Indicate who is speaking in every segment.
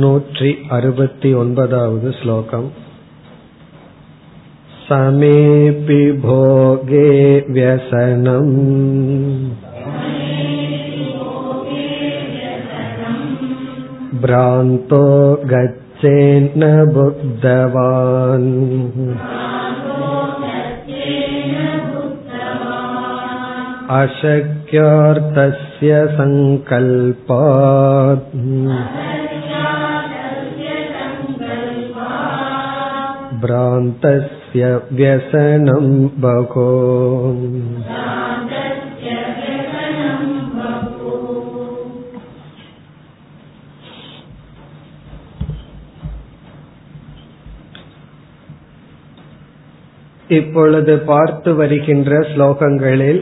Speaker 1: नूट्रि अरुपति ओन्पदावद् श्लोकम् समेऽपि भोगे व्यसनम् भ्रान्तो गच्छेन्न बुद्धवान् अशक्यार्थस्य सङ्कल्पात् भ्रान्तस्य व्यसनं बहो இப்பொழுது பார்த்து வருகின்ற ஸ்லோகங்களில்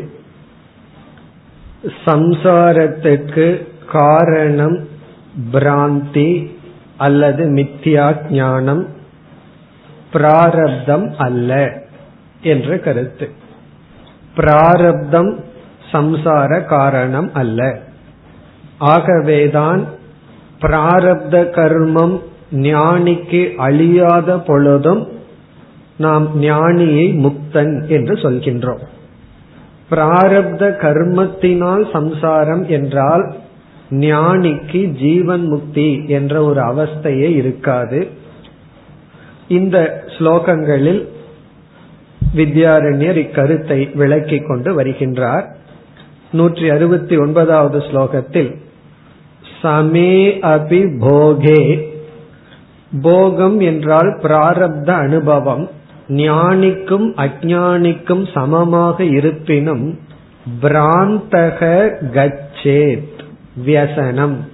Speaker 1: சம்சாரத்துக்கு காரணம் பிராந்தி அல்லது மித்தியா ஞானம் பிராரப்தம் அல்ல என்ற கருத்து. பிராரப்தம் சம்சார காரணம் அல்ல. ஆகவேதான் பிராரப்த கர்மம் ஞானிக்கு அழியாத பொழுதும் நாம் ஞானியை முக்தன் என்று சொல்கின்றோம். பிராரப்த கர்மத்தினால் சம்சாரம் என்றால் ஞானிக்கு ஜீவன் முக்தி என்ற ஒரு அவஸ்தையே இருக்காது. இந்த ஸ்லோகங்களில் வித்யாரண்யர் இக்கருத்தை விளக்கிக் கொண்டு வருகின்றார். நூற்றி அறுபத்தி ஒன்பதாவது ஸ்லோகத்தில் சமே அபி போகே. போகம் என்றால் பிராரப்த அனுபவம். ஞானிக்கும் அஜானிக்கும் சமமாக இருப்பினும் பிராந்தக கச்சேத் வியசனம்.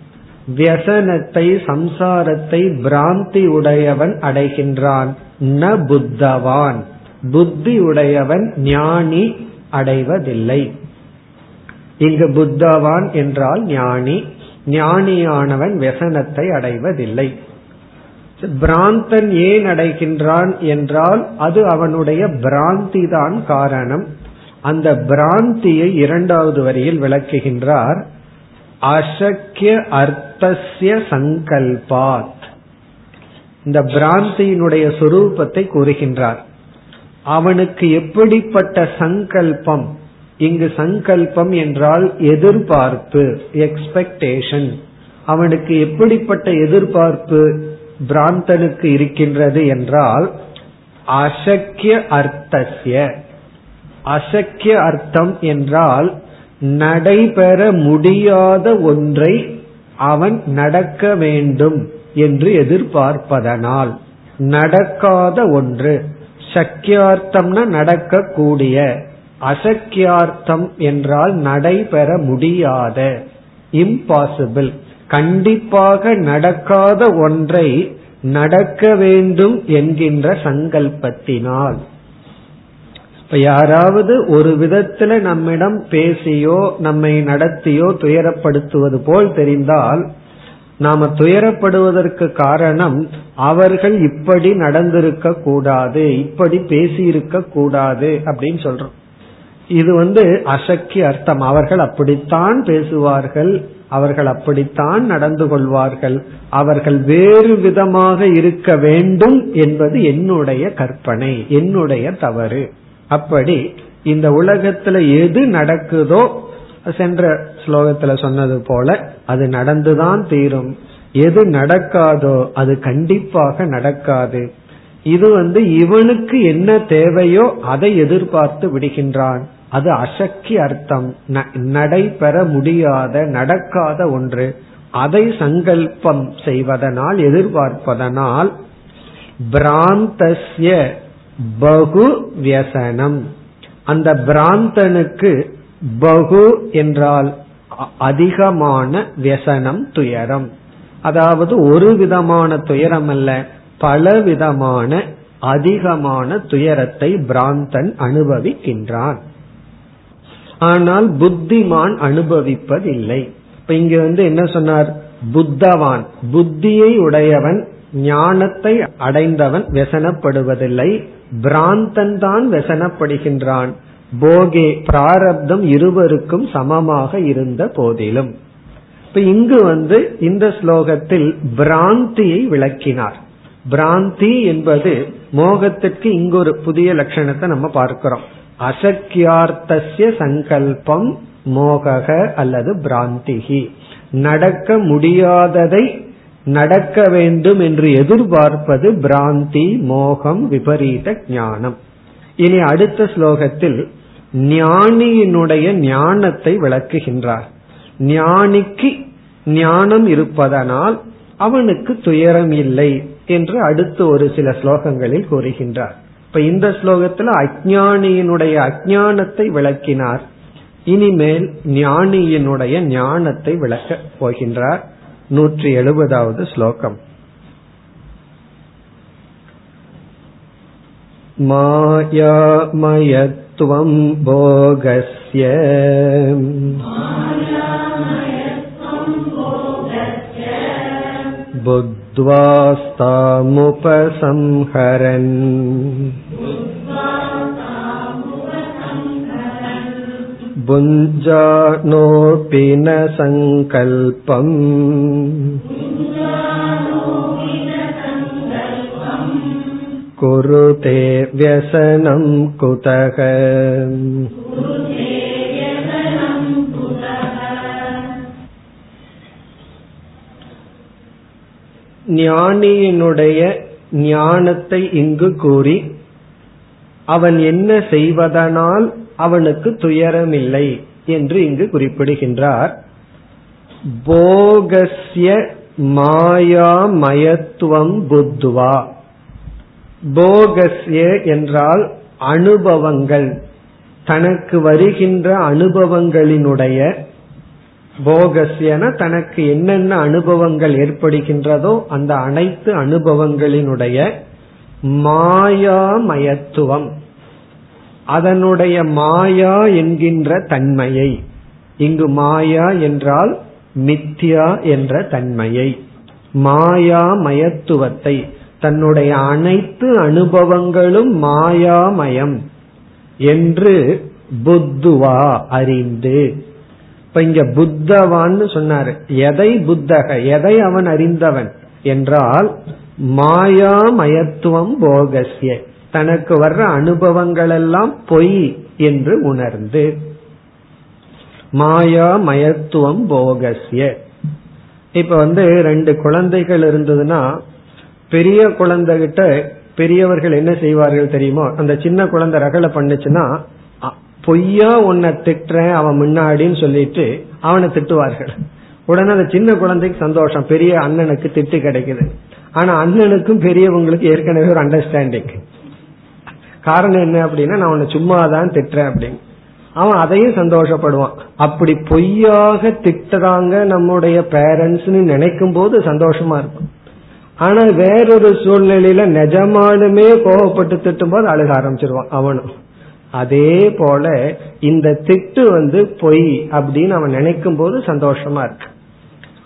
Speaker 1: வியசனத்தை சம்சாரத்தை பிராந்தி உடையவன் அடைகின்றான். ந புத்தவான். புத்தி உடையவன் ஞானி அடைவதில்லை. இங்கு புத்தவான் என்றால் ஞானி. ஞானியானவன் வியசனத்தை அடைவதில்லை. பிராந்தன் ஏன் அடைகின்றான் என்றால் அது அவனுடைய பிராந்தி தான் காரணம். அந்த பிராந்தியை இரண்டாவது வரியில் விளக்குகின்றார். அசக்கிய அர்த்த அர்த்தசிய சங்கல்பாத். இந்த பிராந்தியினுடைய சொரூபத்தை கூறுகின்றார். அவனுக்கு எப்படிப்பட்ட சங்கல்பம்? இங்கு சங்கல்பம் என்றால் எதிர்பார்ப்பு எக்ஸ்பெக்டேஷன் அவனுக்கு எப்படிப்பட்ட எதிர்பார்ப்பு? பிராந்தனுக்கு இருக்கின்றது என்றால் அசக்கிய அர்த்தசிய அசக்கிய அர்த்தம் என்றால் நடைபெற முடியாத ஒன்றை அவன் நடக்க வேண்டும் என்று எதிர்பார்ப்பதனால் நடக்காத ஒன்று சக்கியார்த்தம்னா நடக்கக்கூடிய அசக்கியார்த்தம் என்றால் நடைபெற முடியாத இம்பாசிபிள் கண்டிப்பாக நடக்காத ஒன்றை நடக்க வேண்டும் என்கின்ற சங்கல்பத்தினால். இப்ப யாராவது ஒரு விதத்துல நம்மிடம் பேசியோ நம்மை நடத்தியோ துயரப்படுத்துவது போல் தெரிந்தால் நாம துயரப்படுவதற்கு காரணம் அவர்கள் இப்படி நடந்திருக்க கூடாது இப்படி பேசியிருக்க கூடாது அப்படின்னு சொல்றோம். இது வந்து அசக்கி அர்த்தம். அவர்கள் அப்படித்தான் பேசுவார்கள் அவர்கள் அப்படித்தான் நடந்து கொள்வார்கள் அவர்கள் வேறு விதமாக இருக்க வேண்டும் என்பது என்னுடைய கற்பனை என்னுடைய தவறு. அப்படி இந்த உலகத்துல எது நடக்குதோ சென்ற ஸ்லோகத்துல சொன்னது போல அது நடந்துதான் தீரும். எது நடக்காதோ அது கண்டிப்பாக நடக்காது. இது வந்து இவனுக்கு என்ன தேவையோ அதை எதிர்பார்த்து விடுகின்றான். அது அசக்கி அர்த்தம். நடைபெற முடியாத நடக்காத ஒன்று. அதை சங்கல்பம் செய்வதனால் எதிர்பார்ப்பதனால் பிராந்தஸ்ய பகு வியசனம். அந்த பிராந்தனுக்கு பகு என்றால் அதிகமான வியசனம் துயரம். அதாவது ஒரு விதமான துயரம் அல்ல பல விதமான அதிகமான துயரத்தை பிராந்தன் அனுபவிக்கின்றான். ஆனால் புத்திமான் அனுபவிப்பதில்லை. இப்ப இங்க வந்து என்ன சொன்னார்? புத்தவான். புத்தியை உடையவன் ஞானத்தை அடைந்தவன் வெசனப்படுவதில்லை. பிராந்தன் தான் வெசனப்படுகின்றான். போகே பிராரப்தம் இருவருக்கும் சமமாக இருந்த போதிலும். இப்ப இங்கு வந்து இந்த ஸ்லோகத்தில் பிராந்தியை விளக்கினார். பிராந்தி என்பது மோகத்திற்கு இங்கு ஒரு புதிய லட்சணத்தை நம்ம பார்க்கிறோம். அசக்கியார்த்தசிய சங்கல்பம் மோகக அல்லது பிராந்திகி. நடக்க முடியாததை நடக்க வேண்டும் என்று எதிர்பார்ப்பது பிராந்தி மோகம் விபரீத ஞானம். இனி அடுத்த ஸ்லோகத்தில் ஞானியினுடைய ஞானத்தை விளக்குகின்றார். ஞானிக்கு ஞானம் இருப்பதனால் அவனுக்கு துயரம் இல்லை என்று அடுத்து ஒரு சில ஸ்லோகங்களில் கூறுகின்றார். இப்ப இந்த ஸ்லோகத்துல அஜானியினுடைய அஜானத்தை விளக்கினார். இனிமேல் ஞானியினுடைய ஞானத்தை விளக்க போகின்றார். நூற்றி எழுபதாவது ஸ்லோகம் मायामयत्वं भोगस्य बुद्ध्वास्तामुपसंहरन् भुञ्जानोऽपि न सङ्कल्पम् कुरुते व्यसनं कुतः ஞானியினுடைய ஞானத்தை இங்கு கூறி அவன் என்ன செய்வதனால் அவனுக்கு துயரமில்லை என்று இங்கு குறிப்பிடுகின்றார். போகஸ்ய மாயாமயத்துவம் புத்வா போகஸ்ய என்றால் அனுபவங்கள். தனக்கு வருகின்ற அனுபவங்களினுடைய போகஸ்யன தனக்கு என்னென்ன அனுபவங்கள் ஏற்படுகின்றதோ அந்த அனைத்து அனுபவங்களினுடைய மாயாமயத்துவம். அதனுடைய மாயா என்கின்ற தன்மையை. இங்கு மாயா என்றால் மித்யா என்ற தன்மையை. மாயாமயத்துவத்தை. தன்னுடைய அனைத்து அனுபவங்களும் மாயாமயம் என்று புத்துவா அறிந்து. இப்ப இங்க புத்தவான்னு சொன்னாரு. எதை புத்தக எதை அவன் அறிந்தவன்? என்றால் மாயாமயத்துவம் போகசிய தனக்கு வர்ற அனுபவங்கள் எல்லாம் பொய் என்று உணர்ந்து மாயா மயத்துவம் போகசிய இப்ப வந்து ரெண்டு குழந்தைகள் இருந்ததுன்னா பெரிய குழந்தைகிட்ட பெரியவர்கள் என்ன செய்வார்கள் தெரியுமோ அந்த சின்ன குழந்தை ரகலை பண்ணுச்சுன்னா பொய்யா உன்னை திட்டுறேன் அவன் முன்னாடின்னு சொல்லிட்டு அவனை திட்டுவார்கள். உடனே அந்த சின்ன குழந்தைக்கு சந்தோஷம் பெரிய அண்ணனுக்கு திட்டு கிடைக்குது. ஆனா அண்ணனுக்கும் பெரியவங்களுக்கு ஏற்கனவே ஒரு அண்டர்ஸ்டாண்டிங் காரணம் என்ன அப்படின்னா நான் உன்னை சும்மா தான் திட்டுறேன் அப்படின்னு. அவன் அதையும் சந்தோஷப்படுவான். அப்படி பொய்யாக திட்டுறாங்க நம்முடைய பேரண்ட்ஸ்னு நினைக்கும் போது சந்தோஷமா இருக்கும். ஆனா வேறொரு சூழ்நிலையில நிஜமாலுமே கோபப்பட்டு திட்டும் போது அழுக ஆரம்பிச்சிருவான் அவனும். அதே போல இந்த திட்டு வந்து பொய் அப்படின்னு அவன் நினைக்கும் போது சந்தோஷமா இருக்கு.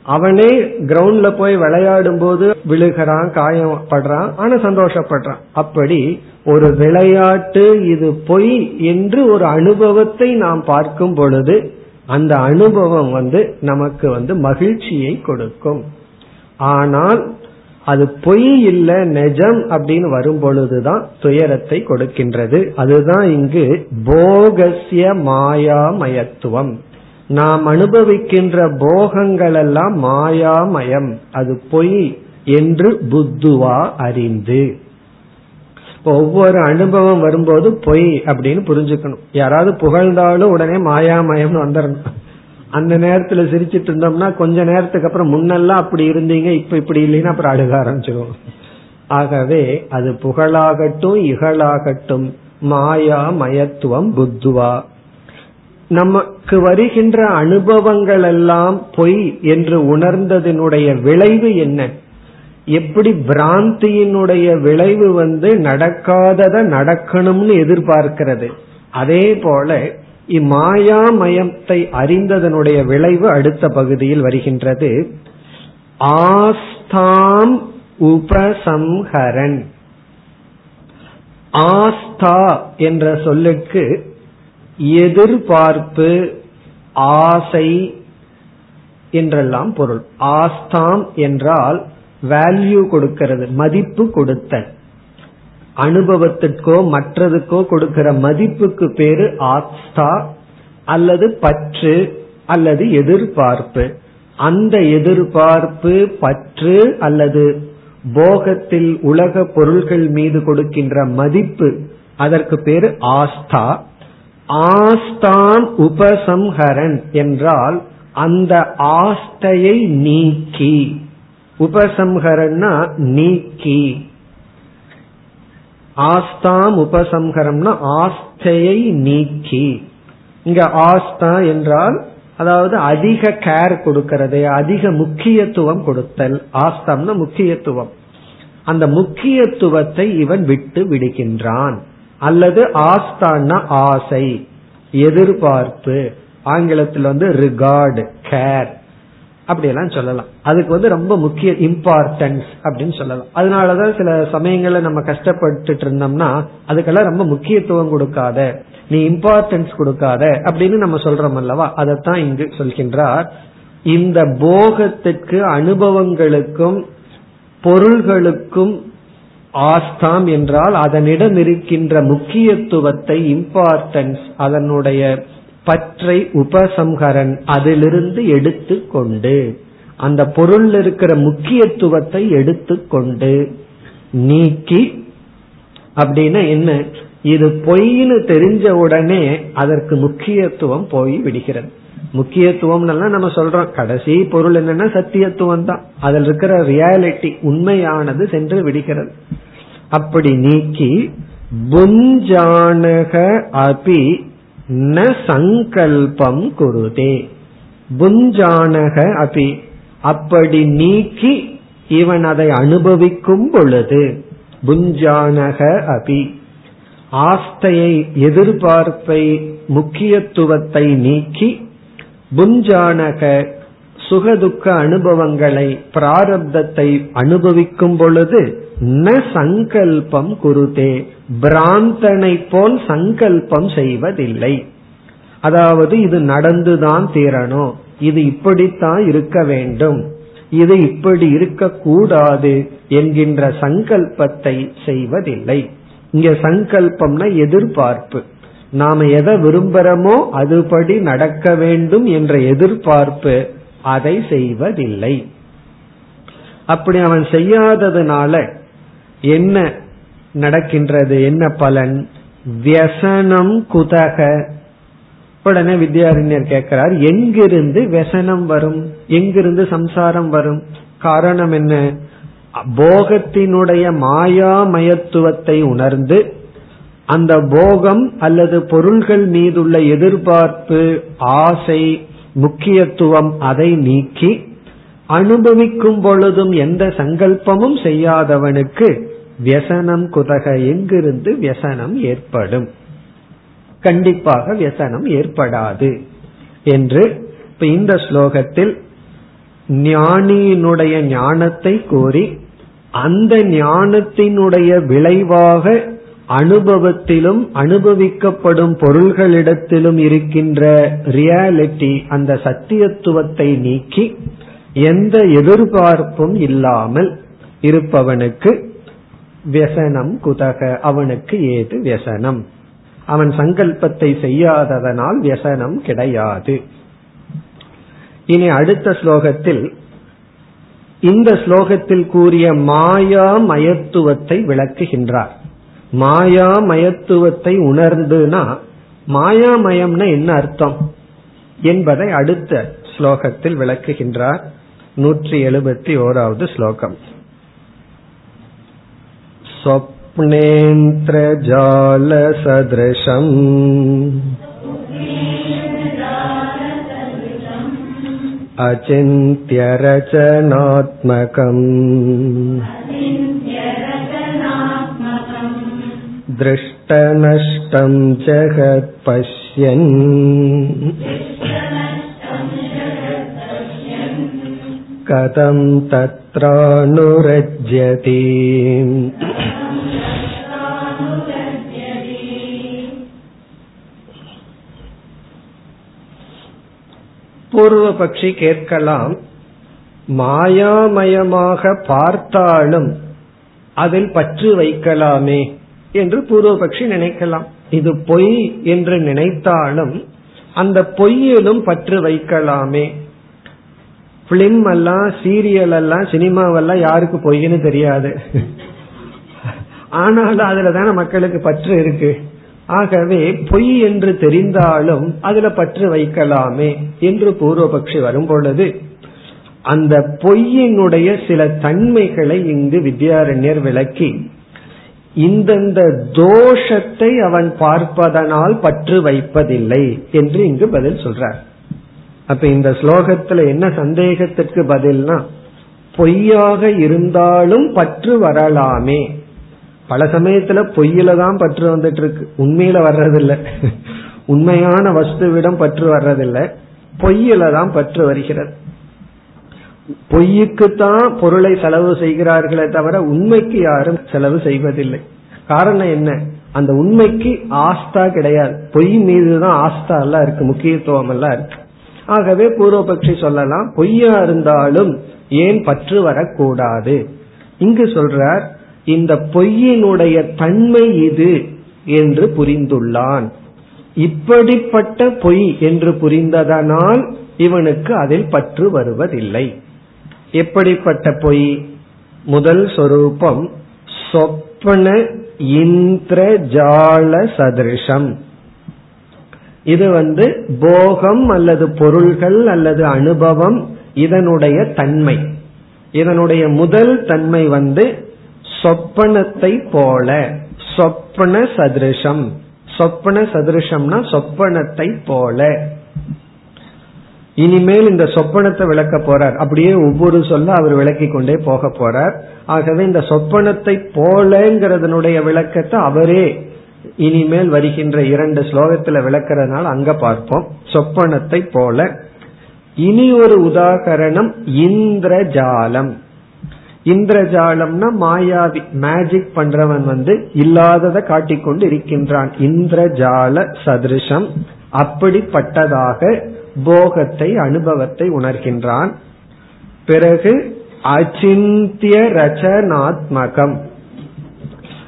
Speaker 1: அவனே கிரவுண்ட்ல போய் விளையாடும் போது விழுகிறான் காயப்படுறான் ஆனா சந்தோஷப்படுறான். அப்படி ஒரு விளையாட்டு இது பொய் என்று ஒரு அனுபவத்தை நாம் பார்க்கும் பொழுது அந்த அனுபவம் வந்து நமக்கு வந்து மகிழ்ச்சியை கொடுக்கும். ஆனால் அது பொய் இல்ல நெஜம் அப்படின்னு வரும் பொழுதுதான் துயரத்தை கொடுக்கின்றது. அதுதான் இங்கு போகசிய மாயாமயத்துவம். நாம் அனுபவிக்கின்ற போகங்கள் எல்லாம் மாயாமயம். அது பொய் என்று புத்துவா அறிந்து. ஒவ்வொரு அனுபவம் வரும்போது பொய் அப்படின்னு புரிஞ்சுக்கணும். யாராவது புகழ்ந்தாலும் உடனே மாயாமயம்னு வந்துடணும் அந்த நேரத்துல சிரிச்சிட்டு இருந்தோம்னா கொஞ்ச நேரத்துக்கு அப்புறம் முன்னெல்லாம் அப்படி இருந்தீங்க இப்ப இப்படி இல்லைன்னா அப்புறம் அழுக ஆரம்பிச்சிருவோம். ஆகவே அது புகழாகட்டும் இகழாகட்டும் மாயா மயத்துவம் புத்துவா நமக்கு வருகின்ற அனுபவங்கள் எல்லாம் பொய் என்று உணர்ந்ததனுடைய விளைவு என்ன? எப்படி பிராந்தியினுடைய விளைவு வந்து நடக்காதத நடக்கணும்னு எதிர்பார்க்கிறது? அதே போல இம்மாயாமயத்தை அறிந்ததனுடைய விளைவு அடுத்த பகுதியில் வருகின்றது. ஆஸ்தாம் உபசம்ஹரன். ஆஸ்தா என்ற சொல்லுக்கு எதிர்பார்ப்பு ஆசை என்றெல்லாம் பொருள். ஆஸ்தாம் என்றால் வேல்யூ கொடுக்கிறது மதிப்பு கொடுத்தல். அனுபவத்திற்கோ மற்றதுக்கோ கொடுக்கிற மதிப்புக்கு பேரு ஆஸ்தா அல்லது பற்று அல்லது எதிர்பார்ப்பு. அந்த எதிர்பார்ப்பு பற்று அல்லது போகத்தில் உலக பொருள்கள் மீது கொடுக்கின்ற மதிப்பு அதற்கு பேரு ஆஸ்தா. ஆஸ்தான் உபசம்ஹரன் என்றால் அந்த ஆஸ்தையை நீக்கி. உபசம்ஹரன்னா நீக்கி. ஆஸ்தாம் உபசம்ஹரம்னா ஆஸ்தையை நீக்கி. இங்க ஆஸ்தா என்றால் அதாவது அதிக கேர் கொடுக்கிறது அதிக முக்கியத்துவம் கொடுத்தல். ஆஸ்தம்னா முக்கியத்துவம். அந்த முக்கியத்துவத்தை இவன் விட்டு விடுகின்றான். அல்லது ஆஸ்தான்னா ஆசை எதிர்பார்ப்பு ஆங்கிலத்தில் வந்து ரிகார்டு கேர் அப்படியெல்லாம் சொல்லலாம். அதுக்கு வந்து ரொம்ப முக்கிய இம்பார்ட்டன்ஸ் அப்படின்னு சொல்லலாம். அதனாலதான் சில சமயங்கள்ல நம்ம கஷ்டப்பட்டுட்டு இருந்தோம்னா அதுக்கெல்லாம் ரொம்ப முக்கியத்துவம் கொடுக்காத நீ இம்பார்ட்டன்ஸ் கொடுக்காத அப்படின்னு நம்ம சொல்றோம் அல்லவா? அதைத்தான் இங்கு சொல்கின்றார். இந்த போகத்திற்கு அனுபவங்களுக்கும் பொருள்களுக்கும் ஆஸ்தாம் என்றால் அதனிடம் இருக்கின்ற முக்கியத்துவத்தை இம்பார்ட்டன்ஸ் அதனுடைய பற்றை உபசம்ஹரன் அதிலிருந்து எடுத்துக்கொண்டு அந்த பொருள் இருக்கிற முக்கியத்துவத்தை எடுத்துக்கொண்டு நீக்கி அப்படின்னா என்ன? இது பொய்னு தெரிஞ்ச உடனே அதற்கு முக்கியத்துவம் போய் விடுகிறது. முக்கியத்துவம் நம்ம சொல்றோம். கடைசி பொருள் என்னன்னா சத்தியத்துவம் தான் அதில் இருக்கிற ரியாலிட்டி உண்மையானது சென்று விடுகிறது. அப்படி நீக்கி புஞ்சானக அபி ந சங்கல்பம் குருதே. புஞ்சானக அபி. அப்படி நீக்கி இவன் அதை அனுபவிக்கும் பொழுது புஞ்சானக அபி. ஆஸ்தையை எதிர்பார்ப்பை முக்கியத்துவத்தை நீக்கி புஞ்சானக சுகதுக்க அனுபவங்களை பிராரப்தத்தை அனுபவிக்கும் பொழுது ந சங்கல்பம் குருதே பிராந்தனை போல் சங்கல்பம் செய்வதில்லை. அதாவது இது நடந்துதான் தீரணும். இது இப்படித்தான் இருக்க வேண்டும். இது இப்படி இருக்கக்கூடாது என்கின்ற சங்கல்பத்தை செய்வதில்லை. இங்க சங்கல்பம்னா எதிர்பார்ப்பு. நாம எதை விரும்புறோமோ அதுபடி நடக்க வேண்டும் என்ற எதிர்பார்ப்பு அதை செய்வதில்லை. அப்படி அவன் செய்யாததுனால என்ன நடக்கின்றது? என்ன பலன்? வியசனம் குதக. உடனே வித்யாரண்யர் கேட்கிறார் எங்கிருந்து வியசனம் வரும்? எங்கிருந்து சம்சாரம் வரும்? காரணம் என்ன? போகத்தினுடைய மாயாமயத்துவத்தை உணர்ந்து அந்த போகம் அல்லது பொருள்கள் மீதுள்ள எதிர்பார்ப்பு ஆசை முக்கியத்துவம் அதை நீக்கி அனுபவிக்கும் பொழுதும் எந்த சங்கல்பமும் செய்யாதவனுக்கு வியசனம் குதக எங்கிருந்து வியசனம் ஏற்படும். கண்டிப்பாக வியசனம் ஏற்படாது என்று இப்ப இந்த ஸ்லோகத்தில் ஞானியினுடைய ஞானத்தை கூறி அந்த ஞானத்தினுடைய விளைவாக அனுபவத்திலும் அனுபவிக்கப்படும் பொருள்களிடத்திலும் இருக்கின்ற ரியாலிட்டி அந்த சத்தியத்துவத்தை நீக்கி எந்த எதிர்பார்ப்பும் இல்லாமல் இருப்பவனுக்கு வியசனம் குதக அவனுக்கு ஏது வியசனம்? அவன் சங்கல்பத்தை செய்யாததனால் வியசனம் கிடையாது. இனி அடுத்த ஸ்லோகத்தில் இந்த ஸ்லோகத்தில் கூறிய மாயா மயத்துவத்தை விளக்குகின்றார். மாயா மயத்துவத்தை உணர்ந்துனா மாயாமயம்னா என்ன அர்த்தம் என்பதை அடுத்த ஸ்லோகத்தில் விளக்குகின்றார் நூற்றி எழுபத்தி ஓராவது ஸ்லோகம் स्वप्नेन्द्रजालसदृशम् अचिन्त्यरचनात्मकम् दृष्टनष्टं जगत्पश्यन् कथं तत्रानुरज्यति பூர்வ பக்ஷி கேட்கலாம் மாயாமயமாக பார்த்தாலும் அதில் பற்று வைக்கலாமே என்று பூர்வபக்ஷி நினைக்கலாம். இது பொய் என்று நினைத்தாலும் அந்த பொய்யிலும் பற்று வைக்கலாமே. பிலிம் எல்லாம் சீரியல் எல்லாம் சினிமாவெல்லாம் யாருக்கு பொய்ன்னு தெரியாது. ஆனாலும் அதுல தானே மக்களுக்கு பற்று இருக்கு. ஆகவே பொய் என்று தெரிந்தாலும் அதுல பற்று வைக்கலாமே என்று பூர்வபக்ஷி வரும் பொழுது அந்த பொய்யினுடைய சில தன்மைகளை இங்கு வித்யாரண்யர் விளக்கி இந்தந்த தோஷத்தை அவன் பார்ப்பதனால் பற்று வைப்பதில்லை என்று இங்கு பதில் சொல்றார். அப்ப இந்த ஸ்லோகத்துல என்ன சந்தேகத்திற்கு பதில்னா பொய்யாக இருந்தாலும் பற்று வரலாமே. பல சமயத்துல பொய்யில தான் பற்று வந்துட்டு இருக்கு உண்மையில வர்றதில்லை. உண்மையான வஸ்துவிடம் பற்று வர்றதில்லை. பொய்யில தான் பற்று வருகிறது. பொய்யுக்குத்தான் பொருளை செலவு செய்கிறார்களே தவிர உண்மைக்கு யாரும் செலவு செய்வதில்லை. காரணம் என்ன? அந்த உண்மைக்கு ஆஸ்தா கிடையாது. பொய் மீதுதான் ஆஸ்தா எல்லாம் இருக்கு முக்கியத்துவம் எல்லாம் இருக்கு. ஆகவே பூர்வபக்ஷி சொல்லலாம் பொய்யா இருந்தாலும் ஏன் பற்று வரக்கூடாது? இங்கு சொல்றார் இந்த பொய்யினுடைய தன்மை இது என்று புரிந்துள்ளான். இப்படிப்பட்ட பொய் என்று புரிந்ததனால் இவனுக்கு அதில் பற்று வருவதில்லை. எப்படிப்பட்ட பொய்? முதல் சொரூபம் சொப்பன இந்திரஜால சதிருஷம். இது வந்து போகம் அல்லது பொருள்கள் அல்லது அனுபவம் இதனுடைய தன்மை. இதனுடைய முதல் தன்மை வந்து சொப்பனத்தை போல சொப்பன சதிருஷம். சொப்பன சதிருஷம்னா சொப்பனத்தை போல. இனிமேல் இந்த சொப்பனத்தை விளக்க போறார். அப்படியே ஒவ்வொரு சொல்ல அவர் விளக்கி கொண்டே போக போறார். ஆகவே இந்த சொப்பனத்தை போலங்கிறதனுடைய விளக்கத்தை அவரே இனிமேல் வருகின்ற இரண்டு ஸ்லோகத்துல விளக்கிறதுனால அங்க பார்ப்போம். சொப்பனத்தை போல. இனி ஒரு உதாகரணம் இந்திரஜாலம். இந்திரஜாலம்னா மாயாவி மேஜிக் பண்றவன் வந்து இல்லாததை காட்டிக்கொண்டு இருக்கின்றான். இந்திரஜால சதிருஷம் அப்படிப்பட்டதாக போகத்தை அனுபவத்தை உணர்கின்றான். பிறகு அச்சிந்திய ரச்சனாத்மகம்.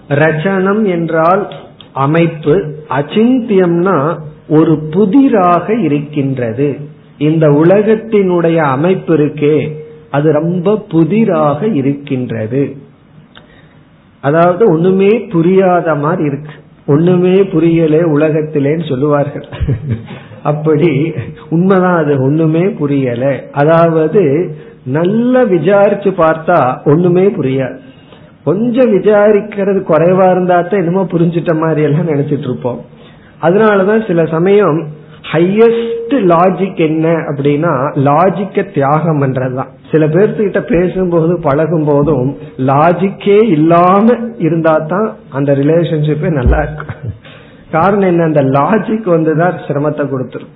Speaker 1: ரச்சனம் என்றால் அமைப்பு. அச்சிந்தியம்னா ஒரு புதிராக இருக்கின்றது. இந்த உலகத்தினுடைய அமைப்பு இருக்கே அது ரொம்ப புதிராக இருக்கின்றது. அதாவது ஒண்ணுமே புரியாத மாதிரி இருக்கு. ஒண்ணுமே புரியலே உலகத்திலேன்னு சொல்லுவார்கள். அப்படி உண்மைதான் அது ஒண்ணுமே புரியல. அதாவது நல்ல விசாரிச்சு பார்த்தா ஒண்ணுமே புரியாது கொஞ்சம் விசாரிக்கிறது குறைவா இருந்தா தான் என்னமோ புரிஞ்சிட்ட மாதிரி எல்லாம் நினைச்சிட்டு இருப்போம். அதனாலதான் சில சமயம் ஹையஸ்ட் லாஜிக் என்ன அப்படின்னா லாஜிக்க தியாகம் பண்றதுதான். சில பேர்த்துக்கிட்ட பேசும்போது பழகும் போதும் லாஜிக்கே இல்லாம இருந்தா தான் அந்த ரிலேஷன்ஷிப்பே நல்லா இருக்கும். காரணம் என்ன? அந்த லாஜிக் வந்துதான் சிரமத்தை கொடுத்துரும்.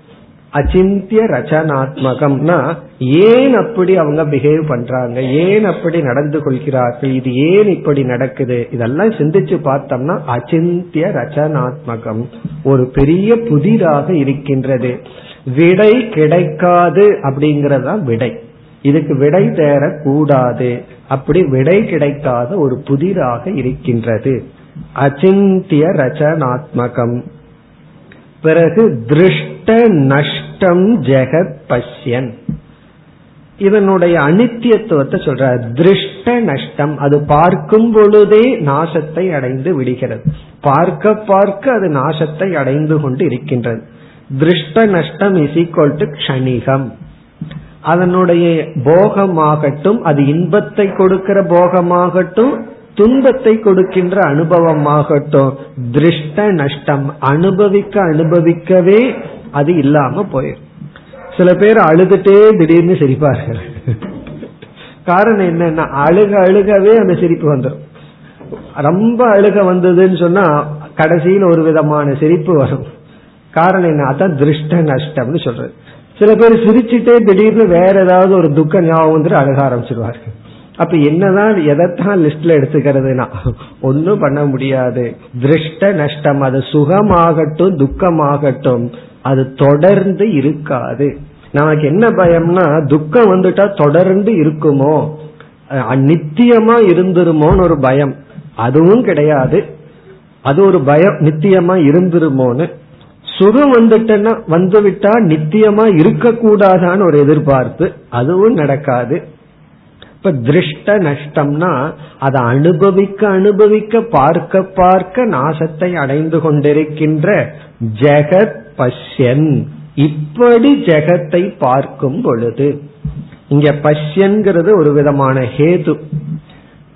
Speaker 1: அச்சிந்திய ரச்சனாத்மகம்னா ஏன் அப்படி அவங்க பிஹேவ் பண்றாங்க? ஏன் அப்படி நடந்து கொள்கிறார்கள்? இது ஏன் இப்படி நடக்குது? இதெல்லாம் சிந்திச்சு பார்த்தோம்னா அச்சிந்திய ரச்சனாத்மகம் ஒரு பெரிய புதிராக இருக்கின்றது. விடை கிடைக்காது அப்படிங்கறதா விடை. இதுக்கு விடை தேரக்கூடாது அப்படி விடை கிடைக்காத ஒரு புதிராக இருக்கின்றது. அச்சிந்திய ரச்சனாத்மகம் பிறகு திருஷ்ட நஷ்டம் ஜெகத் பஷ்யன். இதனுடைய அனித்தியத்துவத்தை சொல்ற திருஷ்ட நஷ்டம் அது பார்க்கும் பொழுதே நாசத்தை அடைந்து விடுகிறது. பார்க்க பார்க்க அது நாசத்தை அடைந்து கொண்டு இருக்கின்றது. திருஷ்ட நஷ்டம் இஸ் ஈக்வல் டு க்ஷணிகம். அதனுடைய போகமாகட்டும் அது இன்பத்தை கொடுக்கிற போகமாகட்டும் துன்பத்தை கொடுக்கின்ற அனுபவமாகட்டும் திருஷ்ட நஷ்டம் அனுபவிக்க அனுபவிக்கவே அது இல்லாம போயிடும் சில பேர் அழுதுட்டே திடீர்னு சிரிப்பார்கள். காரணம் என்னன்னா அழுக அழுகவே அந்த சிரிப்பு வந்துடும் ரொம்ப அழுக வந்ததுன்னு சொன்னா கடைசியில் ஒரு விதமான சிரிப்பு வரும். காரணம் என்ன? அதான் திருஷ்ட நஷ்டம்னு சொல்றது. சில பேர் சிரிச்சுட்டே திடீர்னு வேற ஏதாவது ஒரு துக்க ஞாபகம் வந்துட்டு அழக ஆரம்பிச்சிருவார்கள். அப்ப என்னதான் எதைத்தான் லிஸ்ட்ல எடுத்துக்கிறதுனா ஒன்னும் பண்ண முடியாது. திருஷ்ட நஷ்டம் அது சுகமாகட்டும் துக்கமாகட்டும் அது தொடர்ந்து இருக்காது. நமக்கு என்ன பயம்னா துக்கம் வந்துட்டா தொடர்ந்து இருக்குமோ நித்தியமா இருந்துருமோன்னு ஒரு பயம். அதுவும் கிடையாது. அது ஒரு பயம் நித்தியமா இருந்துருமோன்னு. சுகம் வந்துட்டேன்னா வந்துவிட்டா நித்தியமா இருக்க கூடாதான்னு ஒரு எதிர்பார்ப்பு. அதுவும் நடக்காது. இப்ப திருஷ்ட நஷ்டம்னா அதை அனுபவிக்க அனுபவிக்க பார்க்க பார்க்க நாசத்தை அடைந்து கொண்டிருக்கின்ற ஜெகத் பஷ்யன். இப்படி ஜெகத்தை பார்க்கும் பொழுது இங்க பஷ்யன்கிறது ஒரு விதமான ஹேது.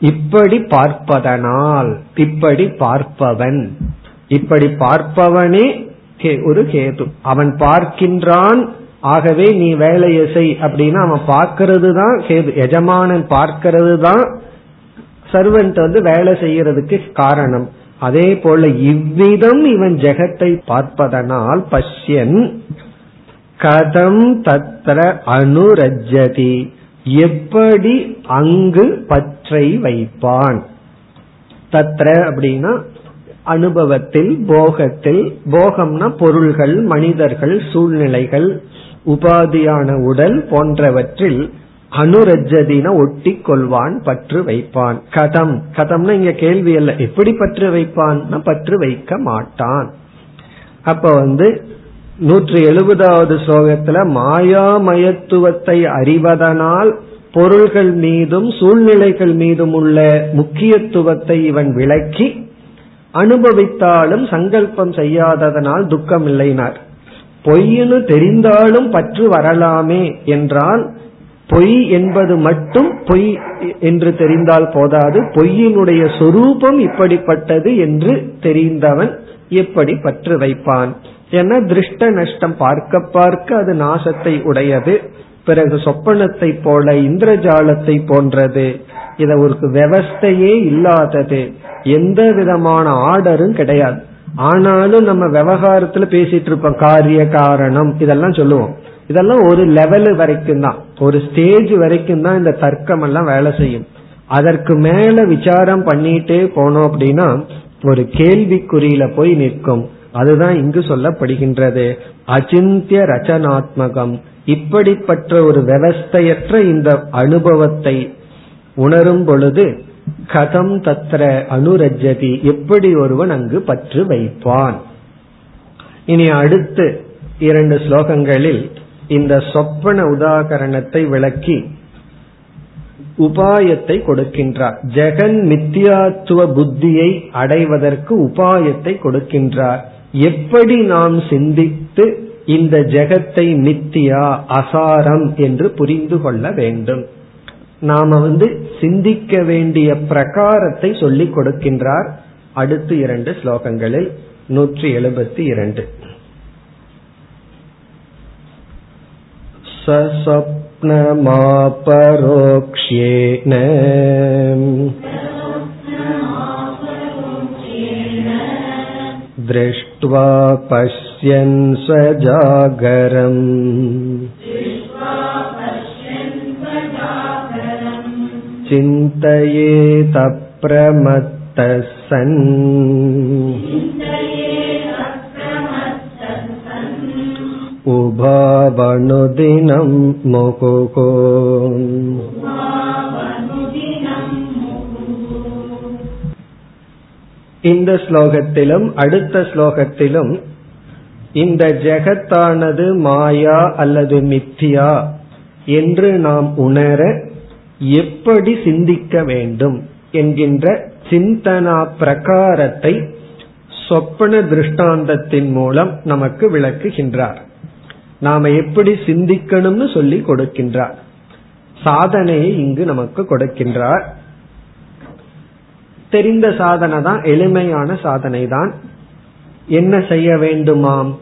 Speaker 1: இப்படி பார்ப்பதனால் இப்படி பார்ப்பவன். இப்படி பார்ப்பவனே ஒரு கேது அவன் பார்க்கின்றான் ஆகவே நீ வேலையை செய் அப்படின்னா அவன் பார்க்கறது தான் எஜமானன் பார்க்கறது தான் சர்வன்ட் வந்து வேலை செய்யறதுக்கு காரணம். அதே போல இவ்விதம் இவன் ஜெகத்தை பார்ப்பதனால் பஷ்யன் கதம் தத்திர அனுரஜதி எப்படி அங்கு பற்றை வைப்பான்? தத்ர அப்படின்னா அனுபவத்தில் போகத்தில் போகம்னா பொருள்கள் மனிதர்கள் சூழ்நிலைகள் உபாதியான உடல் போன்றவற்றில் அனுரஜதின ஒட்டி கொள்வான் பற்று வைப்பான். கதம். கதம்னா இங்க கேள்வி அல்ல. எப்படி பற்று வைப்பான்? பற்று வைக்க மாட்டான். அப்ப வந்து நூற்றி எழுபதாவது ஸ்லோகத்துல மாயாமயத்துவத்தை அறிவதனால் பொருள்கள் மீதும் சூழ்நிலைகள் மீதும் உள்ள முக்கியத்துவத்தை இவன் விளக்கி அனுபவித்தாலும் சங்கல்பம் செய்யாததனால் துக்கம் இல்லைனார் பொய்னு தெரிந்தாலும் பற்று வரலாமே என்றால் பொய் என்பது மட்டும் பொய் என்று தெரிந்தால் போதாது. பொய்யினுடைய சொரூபம் இப்படிப்பட்டது என்று தெரிந்தவன் எப்படி பற்று வைப்பான்? என திருஷ்ட நஷ்டம் பார்க்க பார்க்க அது நாசத்தை உடையது. பிறகு சொப்பனத்தை போல இந்திரஜாலத்தை போன்றது. இத ஒரு விவஸ்தையே இல்லாதது. எந்த விதமான ஆர்டரும் கிடையாது. ஆனாலும் நம்ம விவகாரத்துல பேசிட்டு இருப்போம். காரிய காரணம் இதெல்லாம் சொல்லுவோம். இதெல்லாம் ஒரு லெவல் வரைக்கும் தான். ஒரு ஸ்டேஜ் வரைக்கும் தான் இந்த தர்க்கம் எல்லாம் வேலை செய்யும். அதற்கு மேல விசாரம் பண்ணிட்டே போனோம் அப்படின்னா ஒரு கேள்விக்குறியில போய் நிற்கும். அதுதான் இங்கு சொல்லப்படுகின்றது. அச்சிந்திய ரச்சனாத்மகம். இப்படிப்பட்ட ஒரு விவஸ்தையற்ற இந்த அனுபவத்தை உணரும் பொழுது கதம் தத்ர அனுரஜதி. எப்படி ஒருவன் அங்கு பற்று வைப்பான்? இனி அடுத்து இரண்டு ஸ்லோகங்களில் இந்த சொப்பன உதாகரணத்தை விளக்கி உபாயத்தை கொடுக்கின்றார். ஜெகன் மித்தியாத்துவ புத்தியை அடைவதற்கு உபாயத்தை கொடுக்கின்றார். எப்படி நாம் சிந்தித்து இந்த ஜெகத்தை நித்தியா அசாரம் என்று புரிந்து கொள்ள வேண்டும்? நாம வந்து சிந்திக்க வேண்டிய பிரகாரத்தை சொல்லிக் கொடுக்கின்றார் அடுத்து இரண்டு ஸ்லோகங்களில் நூற்றி எழுபத்தி இரண்டு सस्वप्नमापरोक्ष्येन दृष्ट्वा पश्यन् स्वजागरम् चिन्तयेतप्रमत्तः सन् उभावनुदिनं मुकुः இந்த ஸ்லோகத்திலும் அடுத்த ஸ்லோகத்திலும் இந்த ஜெகத்தானது மாயா அல்லது மித்தியா என்று நாம் உணர எப்படி சிந்திக்க வேண்டும் என்கின்ற சிந்தனா பிரகாரத்தை சொப்பன திருஷ்டாந்தத்தின் மூலம் நமக்கு விளக்குகின்றார். நாம எப்படி சிந்திக்கணும்னு சொல்லி கொடுக்கின்றார். சாதனையை இங்கு நமக்கு கொடுக்கின்றார். தெரிந்த சாதனை தான் எளிமையான சாதனை தான். என்ன செய்ய வேண்டுமாம்?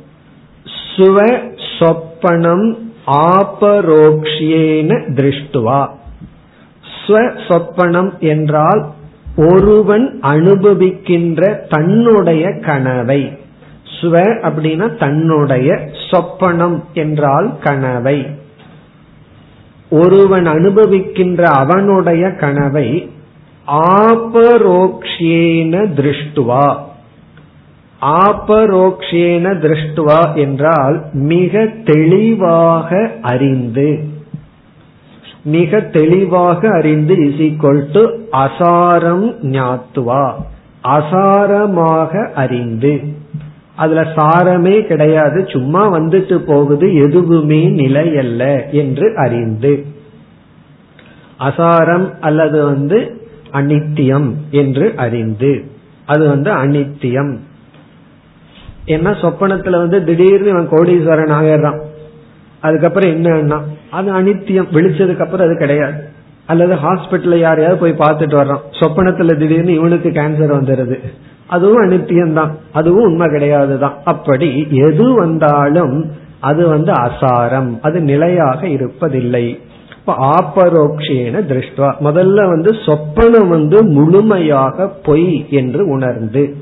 Speaker 1: சுவ சொப்பனம் ஆபரோக்ஷியேன திருஷ்டுவா. சொப்பனம் என்றால் ஒருவன் அனுபவிக்கின்ற தன்னுடைய கனவை. ஸ்வ அப்படின்னா தன்னுடைய சொப்பனம் என்றால் கனவை. ஒருவன் அனுபவிக்கின்ற அவனுடைய கனவை ஆபரோக்ஷேன திருஷ்டுவா. ஆபரோக்ஷேன திருஷ்டுவா என்றால் மிக தெளிவாக அறிந்து மிக தெளிவாக அறிந்து இஸ் ஈக்வல் டு அசாரம் ஞாத்துவா. அசாரமாக அறிந்து. அதுல சாரமே கிடையாது. சும்மா வந்துட்டு போகுது எதுவுமே நிலையல்ல என்று அறிந்து. அசாரம் அல்லது வந்து அனித்தியம் என்று அறிந்து. அது வந்து அனித்தியம். என்ன சொப்பனத்துல வந்து திடீர்னு இவன் கோடீஸ்வரன் ஆகிறான் அதுக்கப்புறம் என்னன்னா அது அனித்தியம். விழிச்சதுக்கு அப்புறம் அது கிடையாது. அல்லது ஹாஸ்பிட்டல்ல யாரையாவது போய் பார்த்துட்டு வர்றான். சொப்பனத்துல திடீர்னு இவனுக்கு கேன்சர் வந்துடுது அதுவும் அனித்தியம் தான் அதுவும் உண்மை கிடையாது தான் அப்படி எது வந்தாலும் அது வந்து அசாரம். அது நிலையாக இருப்பதில்லை. இப்ப ஆப்பரோக்ஷேன திருஷ்டுவா. முதல்ல வந்து சொப்பனம் வந்து முழுமையாக பொய் என்று உணர்ந்து.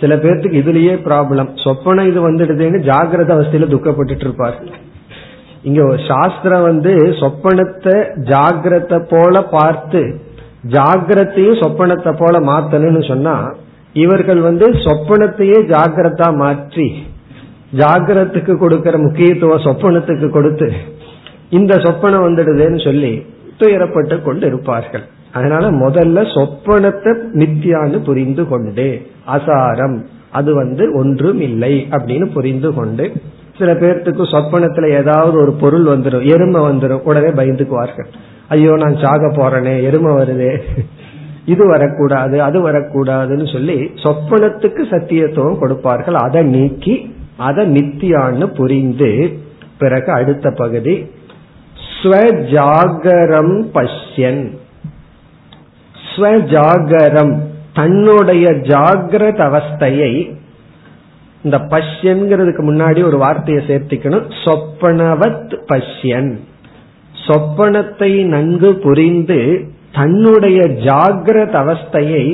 Speaker 1: சில பேர்த்துக்கு இதுலயே ப்ராப்ளம் சொப்பனம் இது வந்துடுதுன்னு ஜாகிரத அவஸ்தையில துக்கப்பட்டு இருப்பார். இங்க சாஸ்திரம் வந்து சொப்பனத்தை ஜாகிரத போல பார்த்து ஜாகிரத்தையும் சொப்பனத்தை போல மாத்தணும்னு சொன்னா இவர்கள் வந்து சொப்பனத்தையே ஜாகிரதா மாற்றி ஜாகிரத்துக்கு கொடுக்கிற முக்கியத்துவம் சொப்பனத்துக்கு கொடுத்து இந்த சொப்பனம் வந்துடுதுன்னு சொல்லி துயரப்பட்டு கொண்டு இருப்பார்கள் அதனால முதல்ல சொப்பனத்தை நித்தியான்னு புரிந்து கொண்டு அசாரம் அது வந்து ஒன்றும் இல்லை அப்படின்னு புரிந்து கொண்டு சில பேர்த்துக்கு சொப்பனத்துல ஏதாவது ஒரு பொருள் வந்துடும் எருமை வந்துடும் உடனே பயந்துக்குவார்கள். ஐயோ நான் சாக போறேனே எருமை வருதே. இது வரக்கூடாது அது வரக்கூடாதுன்னு சொல்லி சொப்பனத்துக்கு சத்தியத்துவம் கொடுப்பார்கள். அதை நீக்கி அதை நித்தியான்னு புரிந்து பிறகு அடுத்த பகுதி ஸ்வஜாகரம் பஷ்யன். ஸ்வஜாகரம் தன்னுடைய ஜாகிரத அவஸ்தையை இந்த பஷ்யன்கிறதுக்கு முன்னாடி ஒரு வார்த்தையை சேர்த்திக்கணும். சொப்பனவத் பஷ்யன். சொப்பனத்தை நன்கு புரிந்து தன்னுடைய ஜாகிரத அவஸ்தையை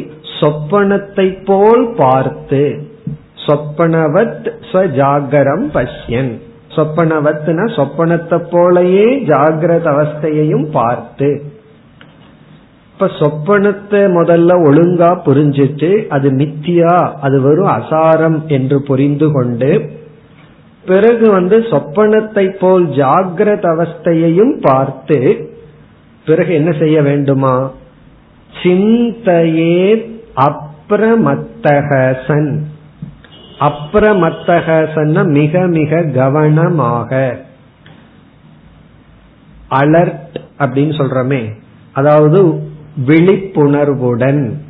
Speaker 1: சொப்பனத்தை போல் பார்த்து சொப்பனவத் ஸ்வஜாகரம் பஷ்யன். சொப்பனவத்னா சொப்பனத்தை போலயே ஜாகிரத அவஸ்தையையும் பார்த்து இப்ப சொப்பனத்தை முதல்ல ஒழுங்கா புரிஞ்சிட்டு அது நித்தியா அது வெறும் அசாரம் என்று புரிந்து கொண்டு பிறகு வந்து சொப்பனத்தை போல் ஜாகிரத அவஸ்தையையும் பார்த்து பிறகு என்ன செய்ய வேண்டுமா? சிந்தையே அப்ரமத்தகசன். அப்ரமத்தகசன் மிக மிக கவனமாக. அலர்ட் அப்படின்னு சொல்றமே. அதாவது விழிப்புணர்வுடன்.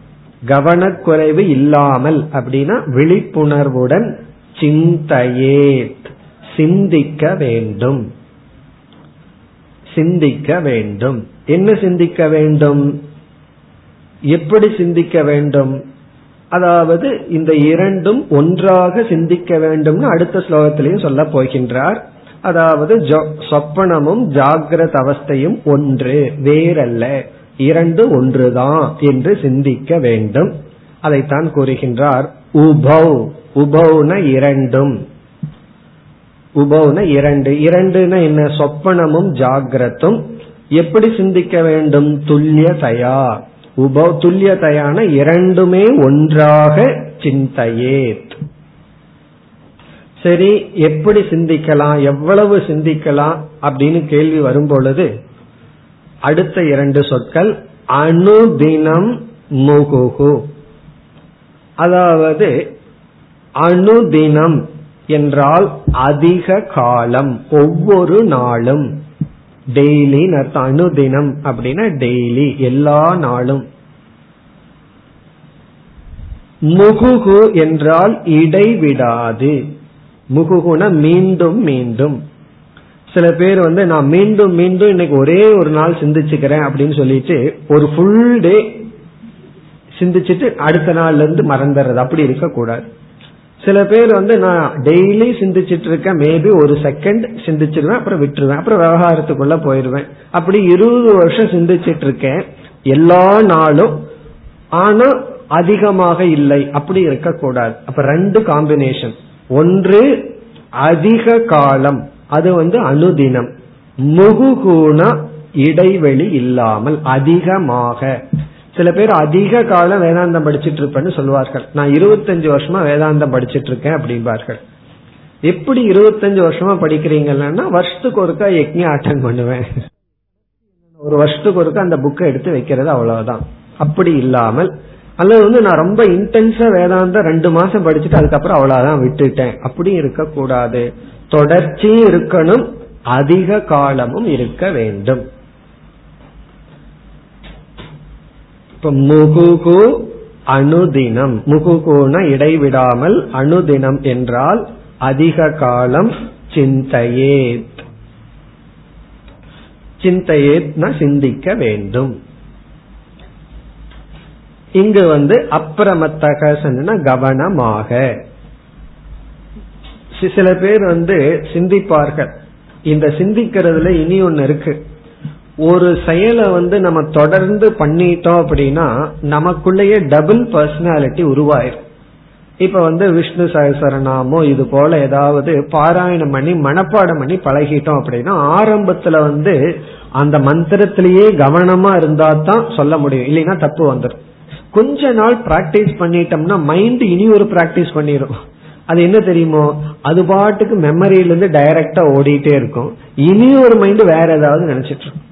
Speaker 1: கவனக்குறைவு இல்லாமல் அப்படின்னா விழிப்புணர்வுடன் சிந்தையே சிந்திக்க வேண்டும். சிந்திக்க வேண்டும். என்ன சிந்திக்க வேண்டும்? எப்படி சிந்திக்க வேண்டும்? அதாவது இந்த இரண்டும் ஒன்றாக சிந்திக்க வேண்டும்னு அடுத்த ஸ்லோகத்திலையும் சொல்ல போகின்றார். அதாவது சொப்பனமும் ஜாகிரத அவஸ்தையும் ஒன்று வேறல்ல. இரண்டு ஒன்றுதான் என்று சிந்திக்க வேண்டும். அதைத்தான் கூறுகின்றார் உபௌ. உபௌன இரண்டும். உபௌன இரண்டு. இரண்டுன என்ன? சொப்பனமும் ஜாகிரத்தும். எப்படி சிந்திக்க வேண்டும்? துல்லியதயா. உபௌ துல்லியதையான இரண்டுமே ஒன்றாக சிந்தையே சரி எப்படி சிந்திக்கலாம்? எவ்வளவு சிந்திக்கலாம்? அப்படின்னு கேள்வி வரும் பொழுது அடுத்த இரண்டு சொற்கள் அணுதினம் முகுகு அதாவது அணுதினம் என்றால் அதிக காலம் ஒவ்வொரு நாளும். டெய்லி அர்த்தம் அணுதினம் அப்படின்னா டெய்லி எல்லா நாளும். முகுகு என்றால் இடைவிடாது. முகுகுன மீண்டும் மீண்டும். சில பேர் வந்து நான் மீண்டும் மீண்டும் இன்னைக்கு ஒரே ஒரு நாள் சிந்திச்சுக்கிறேன் அப்படின்னு சொல்லிட்டு ஒரு ஃபுல் டே சிந்திச்சுட்டு அடுத்த நாள்ல இருந்து மறந்துடுறது. அப்படி இருக்க கூடாது சில பேர் வந்து நான் டெய்லி சிந்திச்சிட்டு இருக்கேன். மேபி ஒரு செகண்ட் சிந்திச்சிருவேன் அப்புறம் விட்டுருவேன் அப்புறம் விவகாரத்துக்குள்ள போயிருவேன். அப்படி இருபது வருஷம் சிந்திச்சிட்டு இருக்கேன் எல்லா நாளும். ஆனா அதிகமாக இல்லை. அப்படி இருக்கக்கூடாது. அப்ப ரெண்டு காம்பினேஷன் ஒன்று அதிக காலம். அது வந்து அனுதினம். முகுகூண இடைவெளி இல்லாமல் அதிகமாக. சில பேர் அதிக காலம் வேதாந்தம் படிச்சிட்டு இருப்பேன்னு சொல்லுவார்கள். நான் இருபத்தஞ்சு வருஷமா வேதாந்தம் படிச்சிட்டு இருக்கேன் அப்படிம்பார்கள். எப்படி இருபத்தஞ்சு வருஷமா படிக்கிறீங்கன்னா வருஷத்துக்கு ஒருக்கா யக்ஞ அட்டன் பண்ணுவேன். ஒரு வருஷத்துக்கு ஒருக்கா அந்த புக்கை எடுத்து வைக்கிறது அவ்வளவுதான். அப்படி இல்லாமல் அல்லது வந்து நான் ரொம்ப இன்டென்ஸா வேதாந்தம் ரெண்டு மாசம் படிச்சுட்டு அதுக்கப்புறம் அவ்வளவுதான் விட்டுட்டேன். அப்படி இருக்க கூடாது தொடர்ச்சியும் இருக்கணும் அதிக காலமும் இருக்க வேண்டும். இப்ப முகுகு அனுதினம். முகுகுன இடைவிடாமல் அணுதினம் என்றால் அதிக காலம் சிந்தையேத். சிந்தையேத்னா சிந்திக்க வேண்டும். இங்கு வந்து அப்பிரமத்தக கவனமாக. சில பேர் வந்து சிந்திப்பார்கள். இந்த சிந்திக்கிறதுல இனி ஒன்னு இருக்கு. ஒரு செயலை வந்து நம்ம தொடர்ந்து பண்ணிட்டோம் அப்படின்னா நமக்குள்ளேயே டபுள் பர்சனாலிட்டி உருவாயிரும். இப்ப வந்து விஷ்ணு சகசரநாமோ இது போல ஏதாவது பாராயணம் பண்ணி மனப்பாடம் பண்ணி பழகிட்டோம் அப்படின்னா ஆரம்பத்துல வந்து அந்த மந்திரத்திலேயே கவனமா இருந்தா தான் சொல்ல முடியும். இல்லைன்னா தப்பு வந்துடும் கொஞ்ச நாள் பிராக்டிஸ் பண்ணிட்டோம்னா மைண்ட் இனி ஒரு பிராக்டிஸ் பண்ணிடும் அது என்ன தெரியுமோ? அது பாட்டுக்கு மெமரியில இருந்து டைரக்டா ஓடிட்டே இருக்கும். இனி ஒரு மைண்ட் வேற ஏதாவது நினைச்சிட்டு இருக்கும்.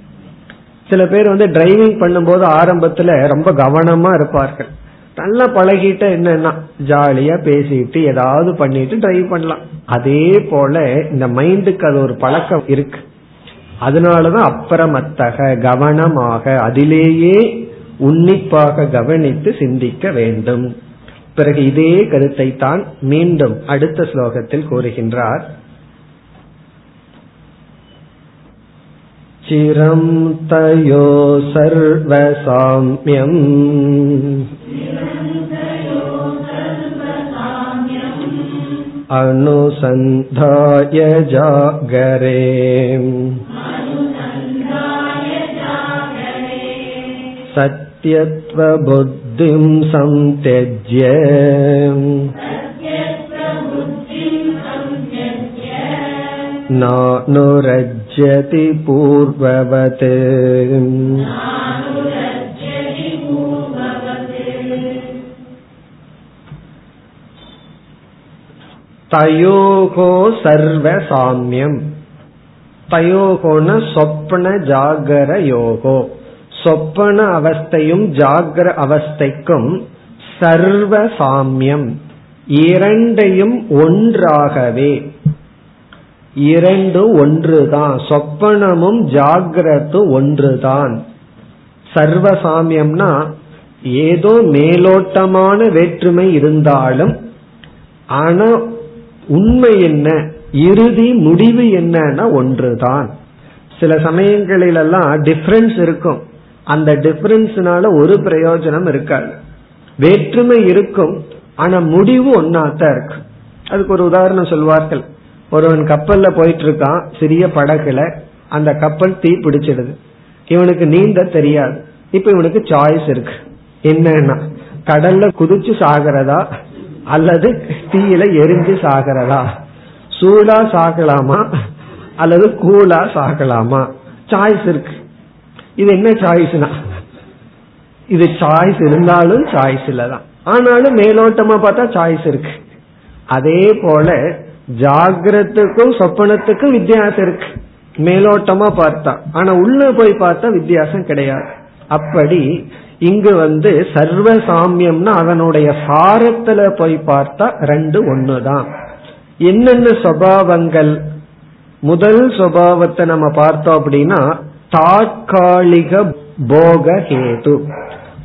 Speaker 1: சில பேர் வந்து டிரைவிங் பண்ணும்போது ஆரம்பத்துல ரொம்ப கவனமா இருப்பார்கள். நல்லா பழகிட்ட என்னன்னா ஜாலியா பேசிட்டு ஏதாவது பண்ணிட்டு டிரைவ் பண்ணலாம். அதே போல இந்த மைண்டுக்கு அது ஒரு பழக்கம் இருக்கு. அதனாலதான் அப்புறமத்தக கவனமாக அதிலேயே உன்னிப்பாக கவனித்து சிந்திக்க வேண்டும். பிறகு இதே கருத்தை தான் மீண்டும் அடுத்த ஸ்லோகத்தில் கூறுகின்றார் चिरं तयो सर्वसाम्यम् अनुसन्धाय जागरे सत्यत्वबुद्धिं संत्यज्य नानुरज्यति पूर्ववत् தயோகோ சர்வ சாமியம் தயோகோன சொப்பன ஜாகர யோகோ சொப்பன அவஸ்தையும் ஜாகிர அவஸ்தைக்கும் சர்வ சாமியம். இரண்டையும் ஒன்றாகவே. இரண்டு ஒன்றுதான். சொப்பனமும் ஜாகிரத்து ஒன்றுதான். சர்வசாமியம்னா ஏதோ மேலோட்டமான வேற்றுமை இருந்தாலும் ஆனா உண்மை என்ன? இறுதி முடிவு என்னன்னா ஒன்றுதான். சில சமயங்களிலெல்லாம் டிஃபரன்ஸ் இருக்கும். அந்த டிஃபரன்ஸ்னால ஒரு பிரயோஜனம் இருக்காது. வேற்றுமை இருக்கும் ஆனா முடிவு ஒன்னாத்தான் இருக்கு. அதுக்கு ஒரு உதாரணம் சொல்வார்கள். ஒருவன் கப்பல்ல போயிட்டு இருக்கான் சிறிய படகுல அந்த கப்பல் தீ பிடிச்சிடுது. இவனுக்கு நீந்த தெரியாது. இப்ப இவனுக்கு சாய்ஸ் இருக்கு. என்னன்னா கடல்ல குதிச்சு சாகிறதா அல்லது தீயில எரிஞ்சு சாகிறதா? சூடா சாகலாமா அல்லது கூலா சாகலாமா? சாய்ஸ் இருக்கு. இது என்ன சாய்ஸ்னா இது சாய்ஸ் இருந்தாலும் சாய்ஸ் இல்லதான் ஆனாலும் மேலோட்டமா பார்த்தா சாய்ஸ் இருக்கு. அதே போல ஜாகிரத்துக்கும் சொப்பனத்துக்கும் வித்தியாசம் இருக்கு. மேலோட்டமா பார்த்தா. ஆனா உள்ள போய் பார்த்தா வித்தியாசம் கிடையாது. அப்படி இங்கு வந்து சர்வ சாமியம்னா அதனுடைய சாரத்துல போய் பார்த்தா ரெண்டு ஒண்ணுதான். என்னென்ன சுவாவங்கள் முதல் சுவாவத்தை நம்ம பார்த்தோம் அப்படின்னா தாற்காலிக போக ஹேது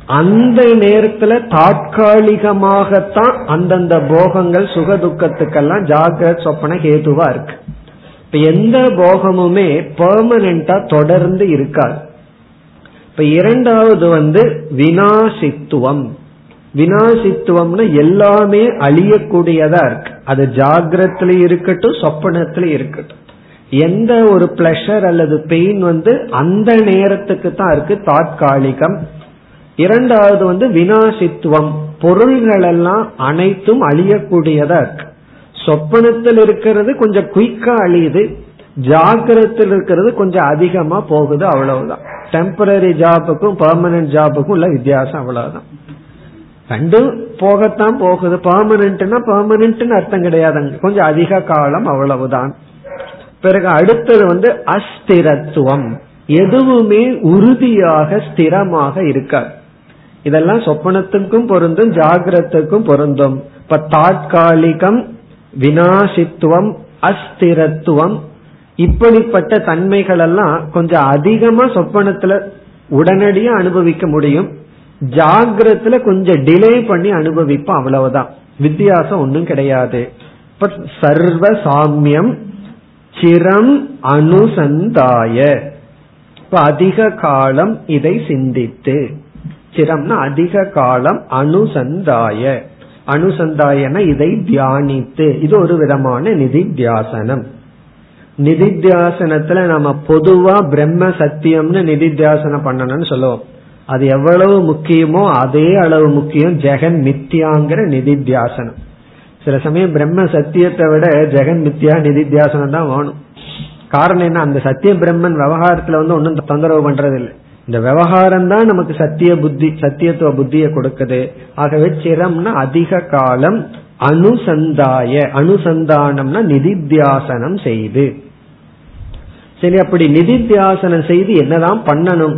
Speaker 1: அந்த நேரத்துல தாற்காலிகமாகத்தான் அந்தந்த போகங்கள் சுக துக்கத்துக்கெல்லாம் ஜாகிரத் சொப்பன ஹேதுவா இருக்கு. இப்ப எந்த போகமுமே பெர்மனண்டா தொடர்ந்து இருக்காது. இப்ப இரண்டாவது வந்து வினாசித்துவம் வினாசித்துவம்னா எல்லாமே அழியக்கூடியதா இருக்கு. அது ஜாகிரத்திலயும் இருக்கட்டும் சொப்பனத்திலயும் இருக்கட்டும். எந்த ஒரு பிளஷர் அல்லது பெயின் வந்து அந்த நேரத்துக்கு தான் இருக்கு தாற்காலிகம். இரண்டாவது வந்து வினாசித்துவம் பொருள்கள் எல்லாம் அனைத்தும் அழியக்கூடியதா இருக்கு. சொப்பனத்தில் இருக்கிறது கொஞ்சம் குயிக்கா அழியுது. ஜாக்கிரத்தில் இருக்கிறது கொஞ்சம் அதிகமா போகுது அவ்வளவுதான். டெம்பரரி ஜாபுக்கும் பர்மனன்ட் ஜாபுக்கும் உள்ள வித்தியாசம் அவ்வளவுதான். ரெண்டும் போகத்தான் போகுது. பர்மனன்ட்னா பர்மனன்ட்னு அர்த்தம் கிடையாது. கொஞ்சம் அதிக காலம் அவ்வளவுதான். பிறகு அடுத்தது வந்து அஸ்திரத்துவம். எதுவுமே உறுதியாக ஸ்திரமாக இருக்காது. இதெல்லாம் சொப்பனத்துக்கும் பொருந்தும் ஜாகிரத்துக்கும் பொருந்தும். இப்ப தாற்காலிகம் வினாசித்துவம் அஸ்திரத்துவம் இப்படிப்பட்ட தன்மைகள் எல்லாம் கொஞ்சம் அதிகமா சொப்பனத்துல உடனடியா அனுபவிக்க முடியும். ஜாகிரத்துல கொஞ்சம் டிலே பண்ணி அனுபவிப்போம் அவ்வளவுதான். வித்தியாசம் ஒன்றும் கிடையாது. சர்வ சாமியம் சிரம் அனுசந்தாய. இப்ப அதிக காலம் இதை சிந்தித்து. சிரம்னா அதிக காலம் அனுசந்தாய. அனுசந்தாயன இதை தியானித்து. இது ஒரு விதமான நிதித்தியாசனம். நிதித்தியாசனத்துல நம்ம பொதுவா பிரம்ம சத்தியம்னு நிதித்தியாசனம் பண்ணணும்னு சொல்லுவோம். அது எவ்வளவு முக்கியமோ அதே அளவு முக்கியம் ஜெகன் மித்தியாங்கிற நிதித்தியாசனம். சில சமயம் பிரம்ம சத்தியத்தை விட ஜெகன் மித்யா நிதித்தியாசனம் தான் வேணும். காரணம் என்ன? அந்த சத்திய பிரம்மன் விவகாரத்துல வந்து ஒன்னும் தொந்தரவு பண்றது இல்லை இந்த விவகாரம் தான் நமக்கு சத்திய புத்தி சத்தியத்துவ புத்தியை கொடுக்குது. ஆகவே சிரம்னா அதிக காலம் அனுசந்தாய அனுசந்தானம்னா நிதித்தியாசனம் செய்து. சரி அப்படி நிதித்தியாசனம் செய்து என்னதான் பண்ணணும்?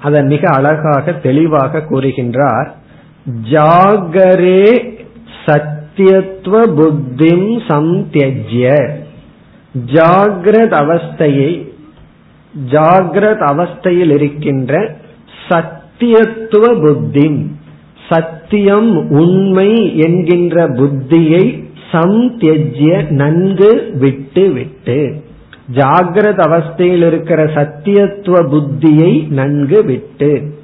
Speaker 1: அதை மிக அழகாக தெளிவாக கூறுகின்றார். ஜாகரே சத்தியத்துவ புத்திம் சந்தியஜ்ய ஜாகிரத அவஸ்தையை ஜாகிரத அவஸ்தையில் இருக்கின்ற சத்தியத்துவ புத்தி சத்தியம் உண்மை என்கின்ற புத்தியை சந்தியஜ்ய நன்கு விட்டு விட்டு ஜாகிரத அவஸ்தையில் இருக்கிற சத்தியத்துவ புத்தியை நன்கு விட்டு.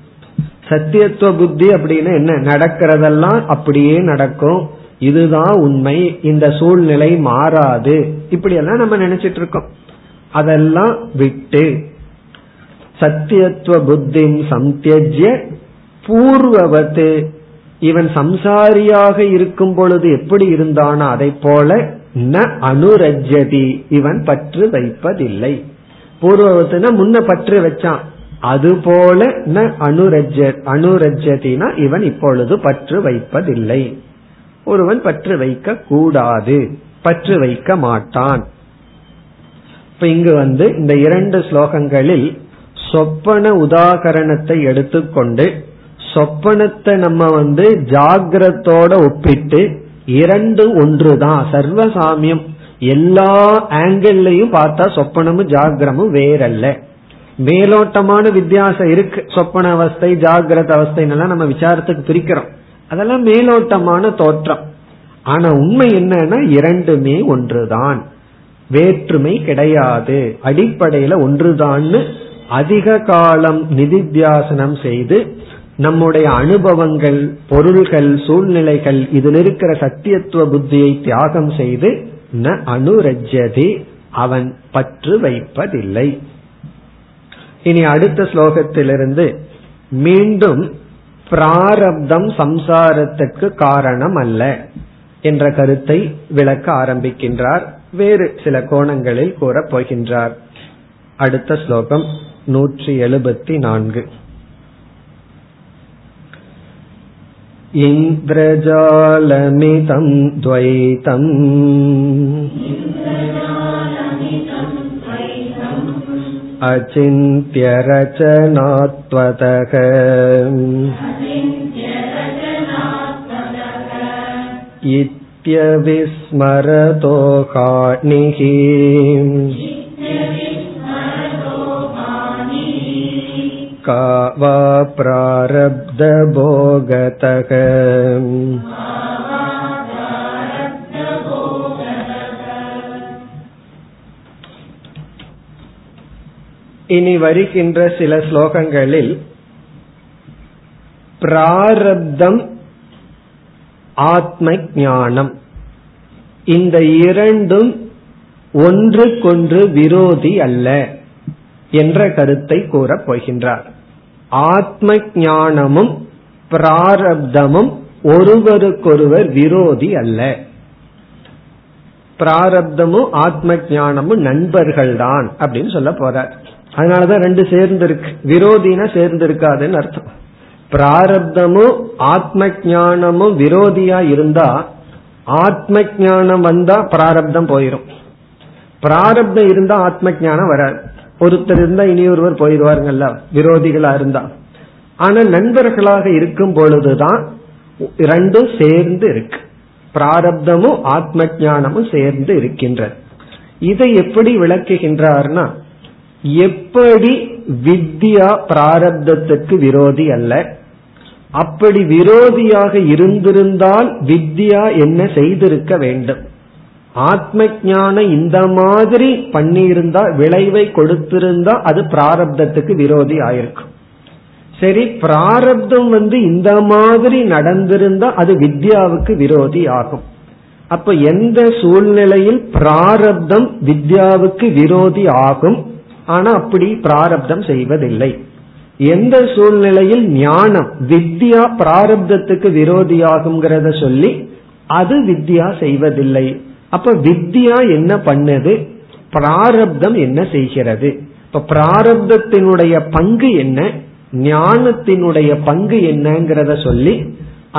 Speaker 1: சத்தியத்துவ புத்தி அப்படின்னு என்ன? நடக்கிறதெல்லாம் அப்படியே நடக்கும். இதுதான் உண்மை இந்த சூழ்நிலை மாறாது. இப்படி எல்லாம் நம்ம நினைச்சிட்டு இருக்கோம் அதெல்லாம் விட்டு சத்தியத்துவ புத்தி சந்தியஜ்ய பூர்வவத்து. இவன் சம்சாரியாக இருக்கும் பொழுது எப்படி இருந்தானோ அதை போல ந அனுரஜதி இவன் பற்று வைப்பதில்லை. பூர்வவத்துனா முன்ன பற்று வச்சான். அதுபோல ந அனுரஜ அனுரஜதினா இவன் இப்பொழுது பற்று வைப்பதில்லை. ஒருவன் பற்று வைக்க கூடாது. பற்று வைக்க மாட்டான். இப்ப இங்கு வந்து இந்த இரண்டு ஸ்லோகங்களில் சொப்பன உதாகரணத்தை எடுத்துக்கொண்டு சொப்பனத்தை நம்ம வந்து ஜாகிரத்தோட ஒப்பிட்டு இரண்டு ஒன்றுதான். சர்வசாமியம் எல்லா ஆங்கிள்லயும் பார்த்தா சொப்பனமும் ஜாகிரமும் வேறல்ல. மேலோட்டமான வித்தியாசம் இருக்கு. சொப்பன அவஸ்தை ஜாகிரத அவஸ்தைன்னு நம்ம விசாரத்துக்கு பிரிக்கிறோம். அதெல்லாம் மேலோட்டமான தோற்றம். ஆனா உண்மை என்னன்னா இரண்டுமே ஒன்றுதான். வேற்றுமை கிடையாது. அடிப்படையில ஒன்றுதான்னு அதிக காலம் நிதித்தியாசனம் செய்து நம்முடைய அனுபவங்கள் பொருள்கள் சூழ்நிலைகள் இதில் இருக்கிற சத்தியத்துவ புத்தியை தியாகம் செய்து ந அனுரஜதி அவன் பற்று வைப்பதில்லை. இனி அடுத்த ஸ்லோகத்திலிருந்து மீண்டும் பிராரப்தம் சம்சாரத்துக்கு காரணம் அல்ல என்ற கருத்தை விளக்க ஆரம்பிக்கின்றார் வேறு சில கோணங்களில் கூறப் போகின்றார் அடுத்த ஸ்லோகம் நூற்றி எழுபத்தி நான்கு इन्द्रजालमितं द्वैतम् अचिन्त्यरचनात्वतः इत्यविस्मरतो हानिः का वा प्रारब्धभोगतः இனி வருகின்ற சில ஸ்லோகங்களில் பிராரப்தம் ஆத்ம ஞானம் இந்த இரண்டும் ஒன்றுக்கொன்று விரோதி அல்ல என்ற கருத்தை கூறப் போகின்றார். ஆத்ம ஞானமும் பிராரப்தமும் ஒருவருக்கொருவர் விரோதி அல்ல. பிராரப்தமும் ஆத்ம ஞானமும் நண்பர்கள்தான் அப்படின்னு சொல்ல போறார். அதனாலதான் ரெண்டு சேர்ந்து இருக்கு விரோதினா சேர்ந்து இருக்காதுன்னு அர்த்தம். பிராரப்தமும் ஆத்ம ஞானமும் விரோதியா இருந்தா ஆத்ம ஞானம் வந்தா பிராரப்தம் போயிரும். பிராரப்தம் இருந்தா ஆத்ம ஞானம் வராது. ஒருத்தர் இருந்தா இனி ஒருவர் போயிடுவாருங்கல்ல விரோதிகளா இருந்தா. ஆனா நண்பர்களாக இருக்கும் பொழுதுதான் ரெண்டும் சேர்ந்து இருக்கு. பிராரப்தமும் ஆத்ம ஞானமும் சேர்ந்து இருக்கின்றது. இதை எப்படி விளக்குகின்றார்னா எப்படி வித்யா பிராரப்தத்துக்கு விரோதி அல்ல? அப்படி விரோதியாக இருந்திருந்தால் வித்யா என்ன செய்திருக்க வேண்டும்? ஆத்ம ஞானம் இந்த மாதிரி பண்ணியிருந்தா விளைவை கொடுத்திருந்தா அது பிராரப்தத்துக்கு விரோதி ஆயிருக்கும். சரி பிராரப்தம் வந்து இந்த மாதிரி நடந்திருந்தா அது வித்யாவுக்கு விரோதி ஆகும். அப்ப எந்த சூழ்நிலையில் பிராரப்தம் வித்யாவுக்கு விரோதி ஆகும்? ஆனா அப்படி பிராரப்தம் செய்வதில்லை. எந்த சூழ்நிலையில் ஞானம் வித்யா பிராரப்தத்துக்கு விரோதியாகுங்கிறத சொல்லி அது வித்யா செய்வதில்லை. அப்ப வித்யா என்ன பண்ணுது? பிராரப்தம் என்ன செய்கிறது? இப்ப பிராரப்தத்தினுடைய பங்கு என்ன? ஞானத்தினுடைய பங்கு என்னங்கிறத சொல்லி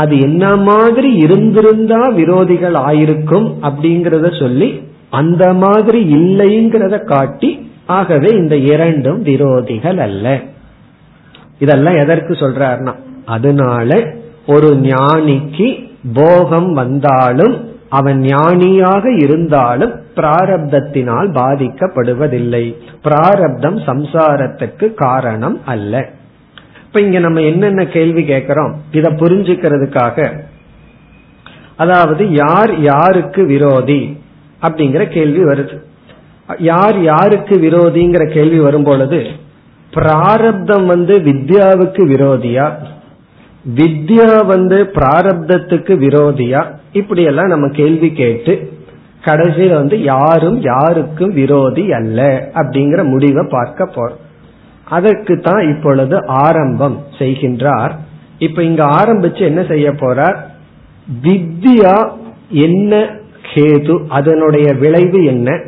Speaker 1: அது என்ன மாதிரி இருந்திருந்தா விரோதிகள் ஆயிருக்கும் அப்படிங்கறத சொல்லி அந்த மாதிரி இல்லைங்கிறத காட்டி ஆகவே இந்த இரண்டும் விரோதிகள் அல்ல. இதெல்லாம் எதற்கு சொல்றாருன்னா அதனால ஒரு ஞானிக்கு போகம் வந்தாலும் அவன் ஞானியாக இருந்தாலும் பிராரப்தத்தினால் பாதிக்கப்படுவதில்லை. பிராரப்தம் சம்சாரத்துக்கு காரணம் அல்ல. இப்ப இங்க நம்ம என்னென்ன கேள்வி கேட்கிறோம்? இத புரிஞ்சுக்கிறதுக்காக. அதாவது யார் யாருக்கு விரோதி அப்படிங்கிற கேள்வி வருது. யார் யாருக்கு விரோதிங்கிற கேள்வி வரும் பொழுது பிராரப்தம் வந்து வித்யாவுக்கு விரோதியா? வித்யா வந்து பிராரப்தத்துக்கு விரோதியா? இப்படி எல்லாம் நம்ம கேள்வி கேட்டு கடைசியில வந்து யாரும் யாருக்கும் விரோதி அல்ல அப்படிங்கிற முடிவை பார்க்க போறோம். அதற்கு தான் இப்பொழுது ஆரம்பம் செய்கின்றார். இப்ப இங்க ஆரம்பிச்சு என்ன செய்ய போறார்? வித்யா என்ன கேது? அதனுடைய விளைவு என்ன?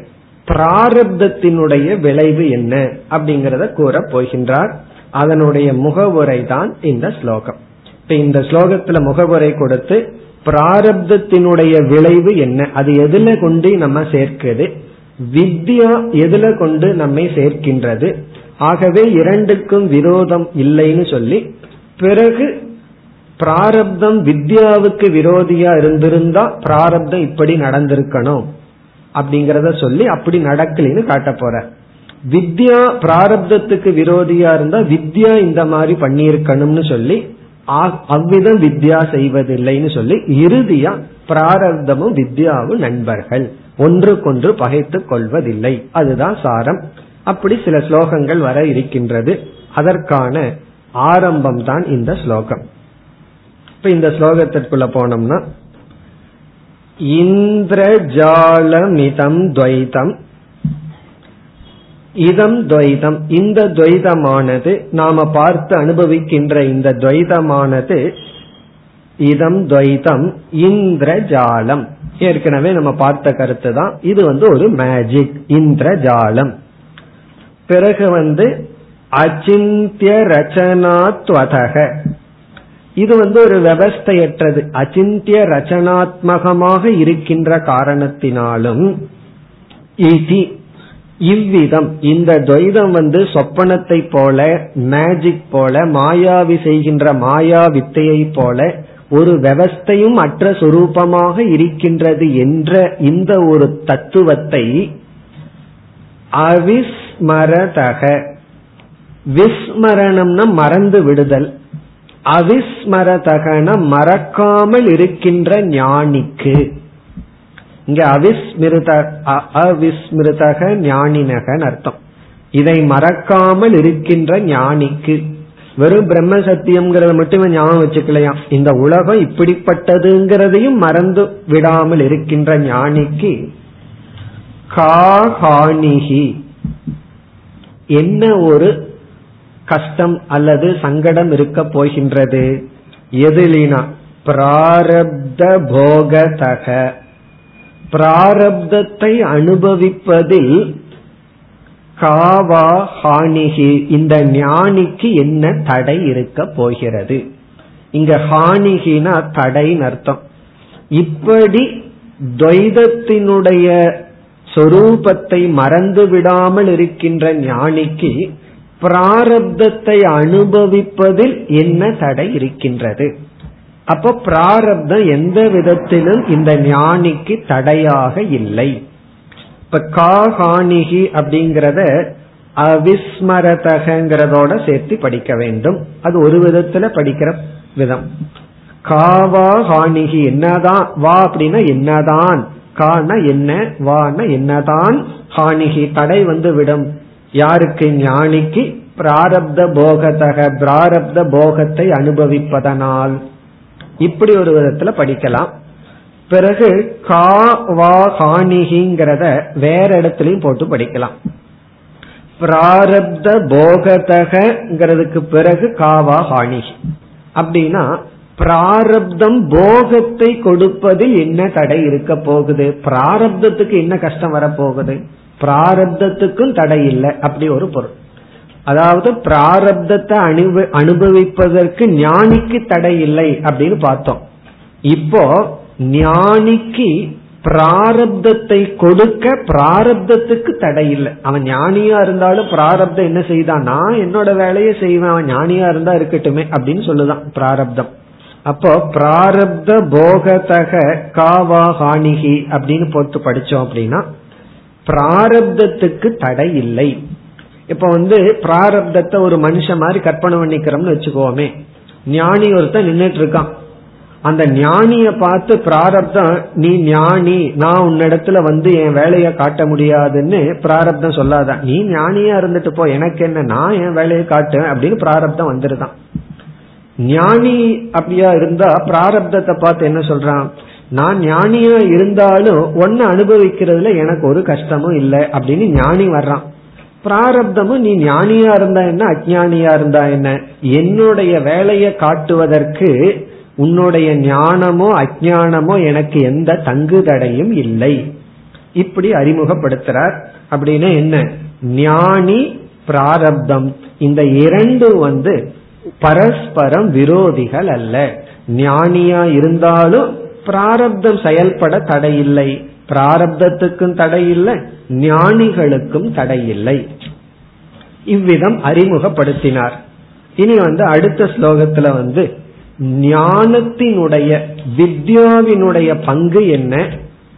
Speaker 1: பிராரப்தத்தினுடைய விளைவு என்ன அப்படிங்கறத கூற போகின்றார். அதனுடைய முகவுரை தான் இந்த ஸ்லோகம். இப்ப இந்த ஸ்லோகத்துல முகவுரை கொடுத்து பிராரப்தத்தினுடைய விளைவு என்ன? அது எதுல கொண்டு நம்ம சேர்க்கிறது? வித்யா எதுல கொண்டு நம்மை சேர்க்கின்றது? ஆகவே இரண்டுக்கும் விரோதம் இல்லைன்னு சொல்லி பிறகு பிராரப்தம் வித்யாவுக்கு விரோதியா இருந்திருந்தா பிராரப்தம் இப்படி நடந்திருக்கணும். அப்படிங்கறத சொல்லி அப்படி நடக்கலன்னு காட்ட போற. வித்யா பிராரப்தத்துக்கு விரோதியா இருந்தா வித்யா இந்த மாதிரி பண்ணியிருக்கணும்னு சொல்லி அவ்விதம் வித்யா செய்வதில்லைன்னு சொல்லி இறுதியா பிராரப்தமும் வித்யாவும் நண்பர்கள். ஒன்றுக்கொன்று பகைத்து கொள்வதில்லை. அதுதான் சாரம். அப்படி சில ஸ்லோகங்கள் வர இருக்கின்றது. அதற்கான ஆரம்பம் தான் இந்த ஸ்லோகம். இப்ப இந்த ஸ்லோகத்திற்குள்ள போனோம்னா இந்திரஜாலமிதம் துவைதம். இதம் துவைதம். இந்த துவைதமானது நாம பார்த்து அனுபவிக்கின்ற இந்த துவைதமானது இதம் துவைதம் இந்திரஜாலம். ஏற்கனவே நம்ம பார்த்த கருத்து தான். இது வந்து ஒரு மேஜிக் இந்திரஜாலம். பிறகு வந்து அச்சிந்திய ரச்சனாத்வதக. இது வந்து ஒரு விவஸ்தையற்றது. அச்சிந்திய ரச்சனாத்மகமாக இருக்கின்ற காரணத்தினாலும் இவ்விதம். இந்த துவைதம் வந்து சொப்பனத்தை போல மேஜிக் போல மாயாவி செய்கின்ற மாயா வித்தையை போல ஒரு விவஸ்தையும் அற்ற சுரூபமாக இருக்கின்றது என்ற இந்த ஒரு தத்துவத்தை அவிஸ்மரதக. விஸ்மரணம்னா மறந்து விடுதல். அவிஸ்மரதகன மறக்காமல் இருக்கின்ற ஞானிக்கு. இங்க அவிஸ்மிருத அவிஸ்மிருதக ஞானினகன் அர்த்தம். இதை மறக்காமல் இருக்கின்ற ஞானிக்கு. வெறும் பிரம்ம சத்தியம்ங்கிறத மட்டுமே ஞாபகம் வச்சுக்கலையாம் இந்த உலகம் இப்படிப்பட்டதுங்கிறதையும் மறந்து விடாமல் இருக்கின்ற ஞானிக்கு. காஹானிகி என்ன ஒரு கஷ்டம் அல்லது சங்கடம் இருக்க போகின்றது. எதிலினா பிராரப்த போகதக. பிராரப்தத்தை அனுபவிப்பதில் காவா ஹானிகி இந்த ஞானிக்கு என்ன தடை இருக்க போகிறது? இங்க ஹானிகினா தடைன்னு அர்த்தம். இப்படி துவைதத்தினுடைய சொரூபத்தை மறந்து விடாமல் இருக்கின்ற ஞானிக்கு பிராரப்தத்தை அனுபவிப்பதில் என்ன தடை இருக்கின்றது? அப்போ பிராரப்தம் எந்த விதத்திலும் இந்த ஞானிக்கு தடையாக இல்லை. இப்ப காஹானிகி அப்படிங்கறத அவிஸ்மரதகங்கிறதோட சேர்த்து படிக்க வேண்டும். அது ஒரு விதத்துல படிக்கிற விதம். காவா ஹானிகி என்னதான் வா அப்படின்னா என்னதான் கான என்ன வான என்னதான் ஹானிகி தடை வந்து விடும். யாருக்கு ஞானிக்கு பிராரப்த போகத்தக பிராரப்த போகத்தை அனுபவிப்பதனால். இப்படி ஒரு விதத்துல படிக்கலாம். பிறகு கா வா ஹானிகிங்கிறத வேற இடத்துலயும் போட்டு படிக்கலாம். பிராரப்த போகதகங்கிறதுக்கு பிறகு காவா ஹானிகி. அப்படின்னா பிராரப்தம் போகத்தை கொடுப்பதில் என்ன தடை இருக்க போகுது? பிராரப்தத்துக்கு என்ன கஷ்டம் வரப்போகுது? பிராரப்தத்துக்கும் தடை இல்லை. அப்படி ஒரு பொருள். அதாவது பிராரப்தத்தை அனுப அனுபவிப்பதற்கு ஞானிக்கு தடை இல்லை அப்படின்னு பார்த்தோம். இப்போ ஞானிக்கு பிராரப்தத்தை கொடுக்க பிராரப்தத்துக்கு தடை இல்லை. அவன் ஞானியா இருந்தாலும் பிராரப்தம் என்ன செய்தான் நான் என்னோட வேலையை செய்வேன். அவன் ஞானியா இருந்தா இருக்கட்டுமே அப்படின்னு சொல்லுதான் பிராரப்தம். அப்போ பிராரப்த போகதக காவா ஹானிகி அப்படின்னு போட்டு படிச்சோம் அப்படின்னா பிராரப்தத்துக்கு தடை இல்லை. இப்ப வந்து பிராரப்தத்தை ஒரு மனுஷன் மாதிரி கற்பனை பண்ணிக்கிறோம்னு வச்சுக்கோமே. ஞானி ஒருத்தன் நின்றுட்டு இருக்கான் அந்த ஞானிய பார்த்து பிராரப்தம் நீ ஞானி நான் உன்னிடத்துல வந்து என் வேலையை காட்ட முடியாதுன்னு பிராரப்தம் சொல்லாதான் நீ ஞானியா இருந்துட்டு போ எனக்கு என்ன நான் என் வேலையை காட்டுவேன் அப்படின்னு பிராரப்தம் வந்துருதான். ஞானி அப்படியா இருந்தா பிராரப்தத்தை பார்த்து என்ன சொல்றான்? நான் ஞானியா இருந்தாலும் ஒன்னு அனுபவிக்கிறதுல எனக்கு ஒரு கஷ்டமும் இல்லை அப்படின்னு ஞானி வர்றான். பிராரப்தமும் நீ ஞானியா இருந்தா என்ன அஜானியா இருந்தா என்ன? என்னுடைய வேலையை காட்டுவதற்கு உன்னுடைய ஞானமோ அஜானமோ எனக்கு எந்த தங்கு தடையும் இல்லை. இப்படி அறிமுகப்படுத்துறார். அப்படின்னு என்ன? ஞானி பிராரப்தம். இந்த இரண்டு வந்து பரஸ்பரம் விரோதிகள் அல்ல. ஞானியா இருந்தாலும் பிராரப்தம் செயல்பட தடையில்லை. பிராரப்தத்துக்கும் தடையில்லை ஞானிகளுக்கும் தடையில்லை. இவ்விதம் அறிமுகப்படுத்தினார். இனி வந்து அடுத்த ஸ்லோகத்துல வந்து ஞானத்தினுடைய வித்யாவினுடைய பங்கு என்ன?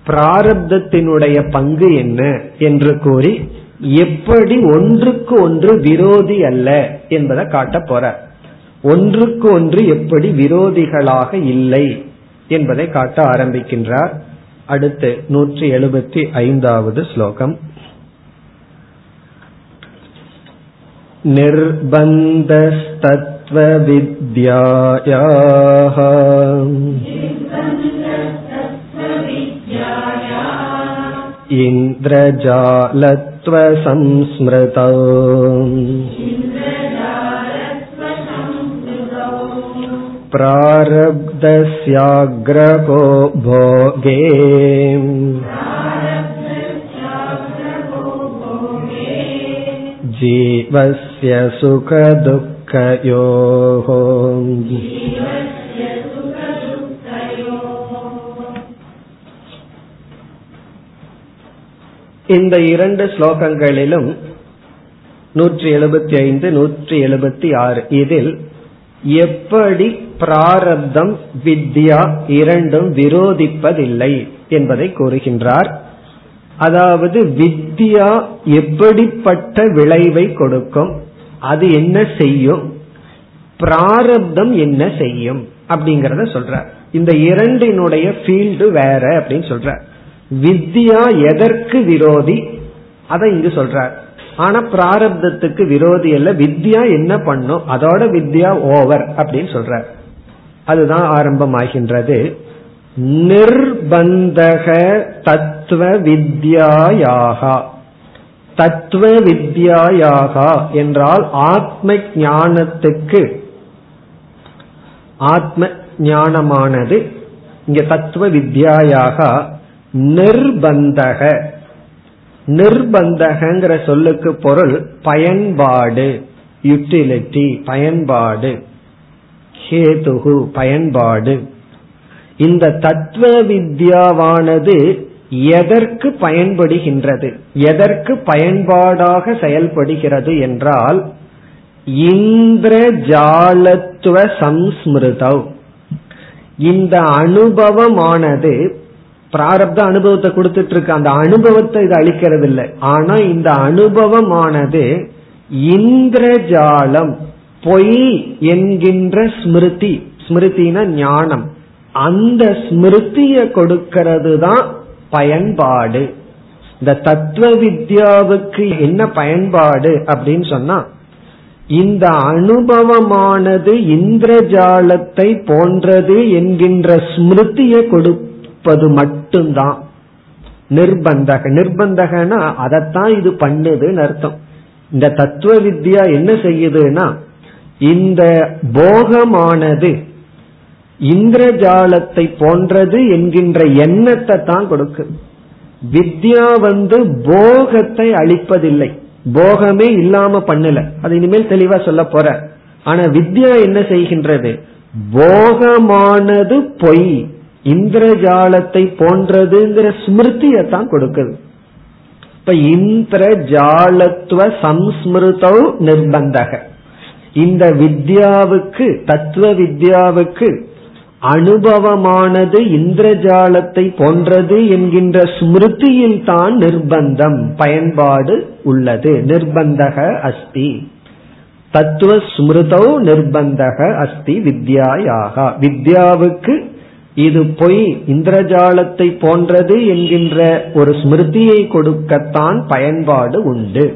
Speaker 1: பிராரப்தத்தினுடைய பங்கு என்ன? என்று கூறி எப்படி ஒன்றுக்கு ஒன்று விரோதி அல்ல என்பதை காட்ட போற ஒன்றுக்கு ஒன்று எப்படி விரோதிகளாக இல்லை? என்பதை காட்ட ஆரம்பிக்கின்றார் அடுத்து நூற்றி எழுபத்தி ஐந்தாவது ஸ்லோகம் निर्बन्धस्तत्त्वविद्यायाः इन्द्रजालत्वसंस्मृतौ प्रारब्धस्याग्रहो भोगे जीवस्य सुखदुःखयोः இந்த இரண்டு ஸ்லோகங்களிலும் நூற்றி எழுபத்தி ஐந்து நூற்றி எழுபத்தி ஆறு இதில் எப்படி பிராரப்தம் வித்யா இரண்டும் விரோதிப்பதில்லை என்பதை கூறுகின்றார். அதாவது வித்யா எப்படிப்பட்ட விளைவை கொடுக்கும் அது என்ன செய்யும் பிராரப்தம் என்ன செய்யும் அப்படிங்கறத சொல்ற இந்த இரண்டினுடைய ஃபீல்டு வேற அப்படின்னு சொல்ற வித்யா எதற்கு விரோதி? அதை இங்கு சொல்றார். ஆனா பிராரப்தத்துக்கு விரோதி அல்ல. வித்யா என்ன பண்ணும்? அதோட வித்யா ஓவர் அப்படின்னு சொல்ற அதுதான் ஆரம்பமாகின்றது. நிர்பந்தக தத்துவ வித்யாயாகா. தத்துவ வித்யாயாகா என்றால் ஆத்ம ஞானத்துக்கு. ஆத்ம ஞானமானது இங்க தத்துவ வித்யாயாக நிர்பந்தக. நிர்பந்தகங்கிற சொல்லுக்கு பொருள் பயன்பாடு யுட்டிலிட்டி பயன்பாடு. ஹேதுகு பயன்பாடு. இந்த தத்துவ வித்யாவானது எதற்கு பயன்படுகின்றது? எதற்கு பயன்பாடாக செயல்படுகிறது என்றால் இந்திர ஜாலத்துவ சம்ஸ்மிருதவ். இந்த அனுபவமானது பிராரப்த அனுபவத்தை கொடுத்துட்டு இருக்க அந்த அனுபவத்தை இது அளிக்கிறது இல்லை ஆனா இந்த அனுபவமானது இந்திரஜாலம் பொய் என்கின்ற ஸ்மிருதி. ஸ்மிருதினா ஞானம். அந்த ஸ்மிருதிய கொடுக்கிறது தான் பயன்பாடு. இந்த தத்துவ வித்யாவுக்கு என்ன பயன்பாடு அப்படின்னு சொன்னா இந்த அனுபவமானது இந்திரஜாலத்தை போன்றது என்கின்ற ஸ்மிருதியை கொடுப்பது மட்டும்தான். நிர்பந்தக. நிர்பந்தகனா அதைத்தான் இது பண்ணுதுன்னு அர்த்தம். இந்த தத்துவ வித்யா என்ன செய்யுதுன்னா இந்த போகமானது இந்திரஜாலத்தை போன்றது என்கின்ற எண்ணத்தை தான் கொடுக்குது. வித்யா வந்து போகத்தை அளிப்பதில்லை. போகமே இல்லாம பண்ணல. அது இனிமேல் தெளிவா சொல்ல போற. ஆனா வித்யா என்ன செய்கின்றது? போகமானது பொய். இந்திரஜாலத்தை போன்றதுங்கிற ஸ்மிருதியை தான் கொடுக்குது. இப்ப இந்திரஜாலத்துவ சம்ஸ்மிருதௌ நிர்பந்தக. இந்த வித்யாவுக்கு தத்துவ வித்யாவுக்கு அனுபவமானது இந்திரஜாலத்தை போன்றது என்கின்ற ஸ்மிருதியில் தான் நிர்பந்தம் பயன்பாடு உள்ளது நிர்பந்தக அஸ்தி. தத்துவ ஸ்மிருதோ நிர்பந்தக அஸ்தி வித்யாயாக. வித்யாவுக்கு இது பொய். இந்திரஜாலத்தை போன்றது என்கின்ற ஒரு ஸ்மிருதியை கொடுக்கத்தான் பயன்பாடு உண்டு.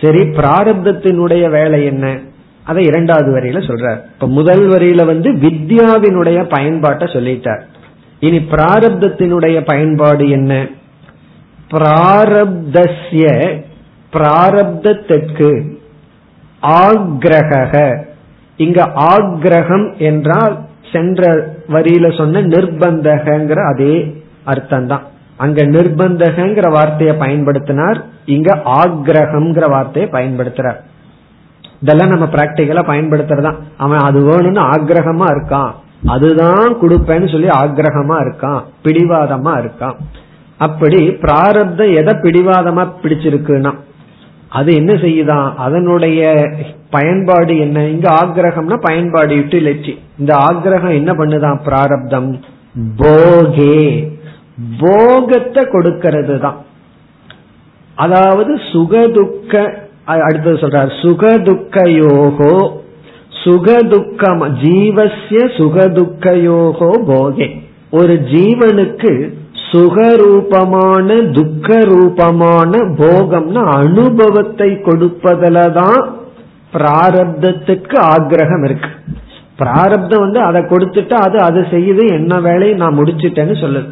Speaker 1: சரி பிராரப்தத்தினுடைய வேலை என்ன? அதை இரண்டாவது வரியில சொல்றார். இப்ப முதல் வரியில வந்து வித்யாவினுடைய பயன்பாட்டை சொல்லிட்டார். இனி பிராரப்தத்தினுடைய பயன்பாடு என்ன? பிராரப்தஸ்ய பிராரப்தத்திற்கு ஆக்ரக இங்க ஆக்ரகம் என்றால் சென்ற வரியில சொன்ன நிர்பந்தகங்கிற அதே அர்த்தம் தான் அங்க நிர்பந்தகங்கிற வார்த்தையை பயன்படுத்தினார் இங்க ஆக்ரகம்ங்கிற வார்த்தையை பயன்படுத்துறார். இதெல்லாம் நம்ம பிராக்டிக்கலா பயன்படுத்துறதா அவன் அது வேணும்னு ஆக்ரகமா இருக்கான். அதுதான் கொடுப்பேன்னு சொல்லி ஆக்ரகமா இருக்கான். பிடிவாதமா இருக்கான். அப்படி பிராரப்தம் எதை பிடிவாதமா பிடிச்சிருக்குன்னா அது என்ன செய்யுதான் அதனுடைய பயன்பாடு என்ன? இங்க ஆக்ரகம்னா பயன்பாடு யூட்டிலிட்டி. இந்த ஆக்ரகம் என்ன பண்ணுதான் பிராரப்தம். போகே. போகத்தை கொடுக்கிறது தான் அதாவது சுகதுக்க அடுத்தது சொல்றார் சுகதுக்கயோகோ சுகதுக்கம் ஜீவசிய சுகதுக்கயோகோ போகே. ஒரு ஜீவனுக்கு சுகரூபமான துக்க ரூபமான போகம்னா அனுபவத்தை கொடுப்பதுல தான் பிராரப்தத்துக்கு ஆக்ரகம் இருக்கு. பிராரப்தம் வந்து அதை கொடுத்துட்டா அது அது செய்யுது என்ன வேலையை நான் முடிச்சிட்டேன்னு சொல்லுது.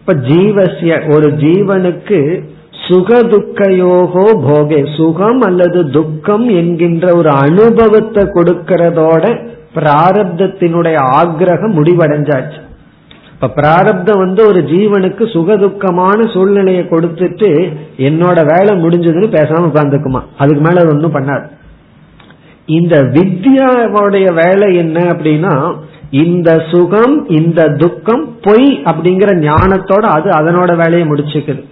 Speaker 1: இப்ப ஜீவசிய ஒரு ஜீவனுக்கு சுகதுக்கையோகோ போகே சுகம் அல்லது துக்கம் என்கின்ற ஒரு அனுபவத்தை கொடுக்கறதோட பிராரப்தத்தினுடைய ஆக்ரகம் முடிவடைஞ்சாச்சு. இப்ப பிராரப்தம் வந்து ஒரு ஜீவனுக்கு சுகதுக்கமான சூழ்நிலையை கொடுத்துட்டு என்னோட வேலை முடிஞ்சதுன்னு பேசாம உட்காந்துக்குமா அதுக்கு மேல அது ஒன்றும் பண்ணாது இந்த வித்யாவுடைய வேலை என்ன அப்படின்னா இந்த சுகம் இந்த துக்கம் பொய் அப்படிங்கிற ஞானத்தோட அது அதனோட வேலையை முடிச்சுக்குது.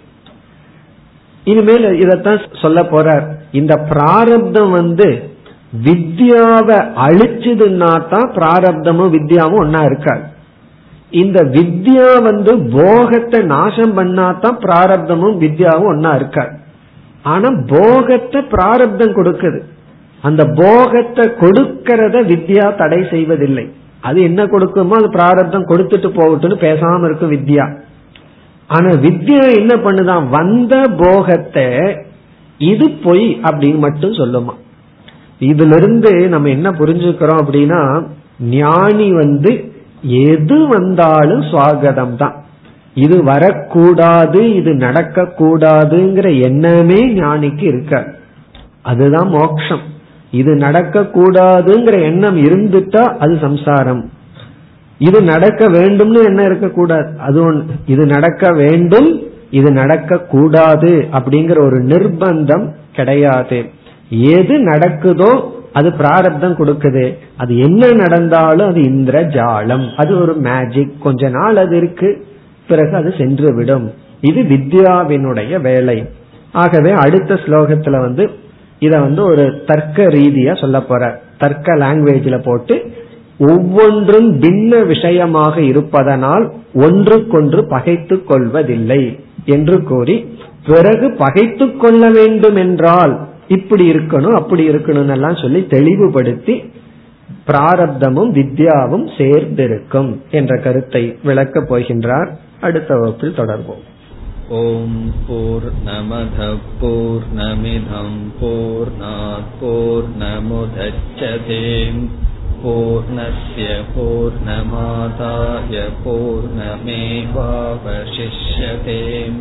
Speaker 1: இனிமேல் இதத்தான் சொல்ல போறார். இந்த பிராரப்தம் வந்து வித்யாவை அழிச்சதுன்னா தான் பிராரப்தமும் வித்யாவும் ஒன்னா இருக்காது. இந்த வித்யா வந்து போகத்தை நாசம் பண்ணாதான் பிராரப்தமும் வித்யாவும் ஒன்னா இருக்காது. ஆனா போகத்தை பிராரப்தம் கொடுக்குது. அந்த போகத்தை கொடுக்கறத வித்யா தடை செய்வதில்லை. அது என்ன கொடுக்குமோ அது பிராரப்தம் கொடுத்துட்டு போகட்டும்னு பேசாம இருக்கும் வித்யா. ஆனா வித்யா என்ன பண்ணுதான் வந்த போகத்தை இது பொய் அப்படின்னு மட்டும் சொல்லுமா. இதுல இருந்து நம்ம என்ன புரிஞ்சுக்கிறோம் அப்படின்னா ஞானி வந்து எது வந்தாலும் சுவாகதம் தான் இது வரக்கூடாது இது நடக்க கூடாதுங்கிற எண்ணமே ஞானிக்கு இருக்க அதுதான் மோக்ஷம். இது நடக்க கூடாதுங்கிற எண்ணம் இருந்துட்டா அது சம்சாரம். இது நடக்க வேண்டும்னு என்ன இருக்கக்கூடாது. அது இது நடக்க வேண்டும் இது நடக்க கூடாது அப்படிங்கிற ஒரு நிர்பந்தம் கிடையாது. எது நடக்குதோ அது பிராரப்தம் கொடுக்குது. அது என்ன நடந்தாலும் அது இந்திர ஜாலம். அது ஒரு மேஜிக் கொஞ்ச நாள் அது இருக்கு. பிறகு அது சென்று விடும் இது வித்யாவினுடைய வேலை. ஆகவே அடுத்த ஸ்லோகத்துல வந்து இத வந்து ஒரு தர்க்க ரீதியா சொல்ல போற. தர்க்க லாங்குவேஜ்ல போட்டு ஒவ்வொன்றும் பின்ன விஷயமாக இருப்பதனால் ஒன்றுக்கொன்று பகைத்து கொள்வதில்லை என்று கூறி பிறகு பகைத்து கொள்ள வேண்டும் என்றால் இப்படி இருக்கணும் அப்படி இருக்கணும் எல்லாம் சொல்லி தெளிவுபடுத்தி பிராரப்தமும் வித்யாவும் சேர்ந்திருக்கும் என்ற கருத்தை விளக்கப் போகின்றார். அடுத்த வகுப்பில் தொடர்போம்
Speaker 2: ஓம் போர் நமத போர் நமிதம் போர் போர் நமுதச்சதேம் பூர்ணய பூர்ணமாதாய பூர்ணமேவாவசிஷ்யதேம்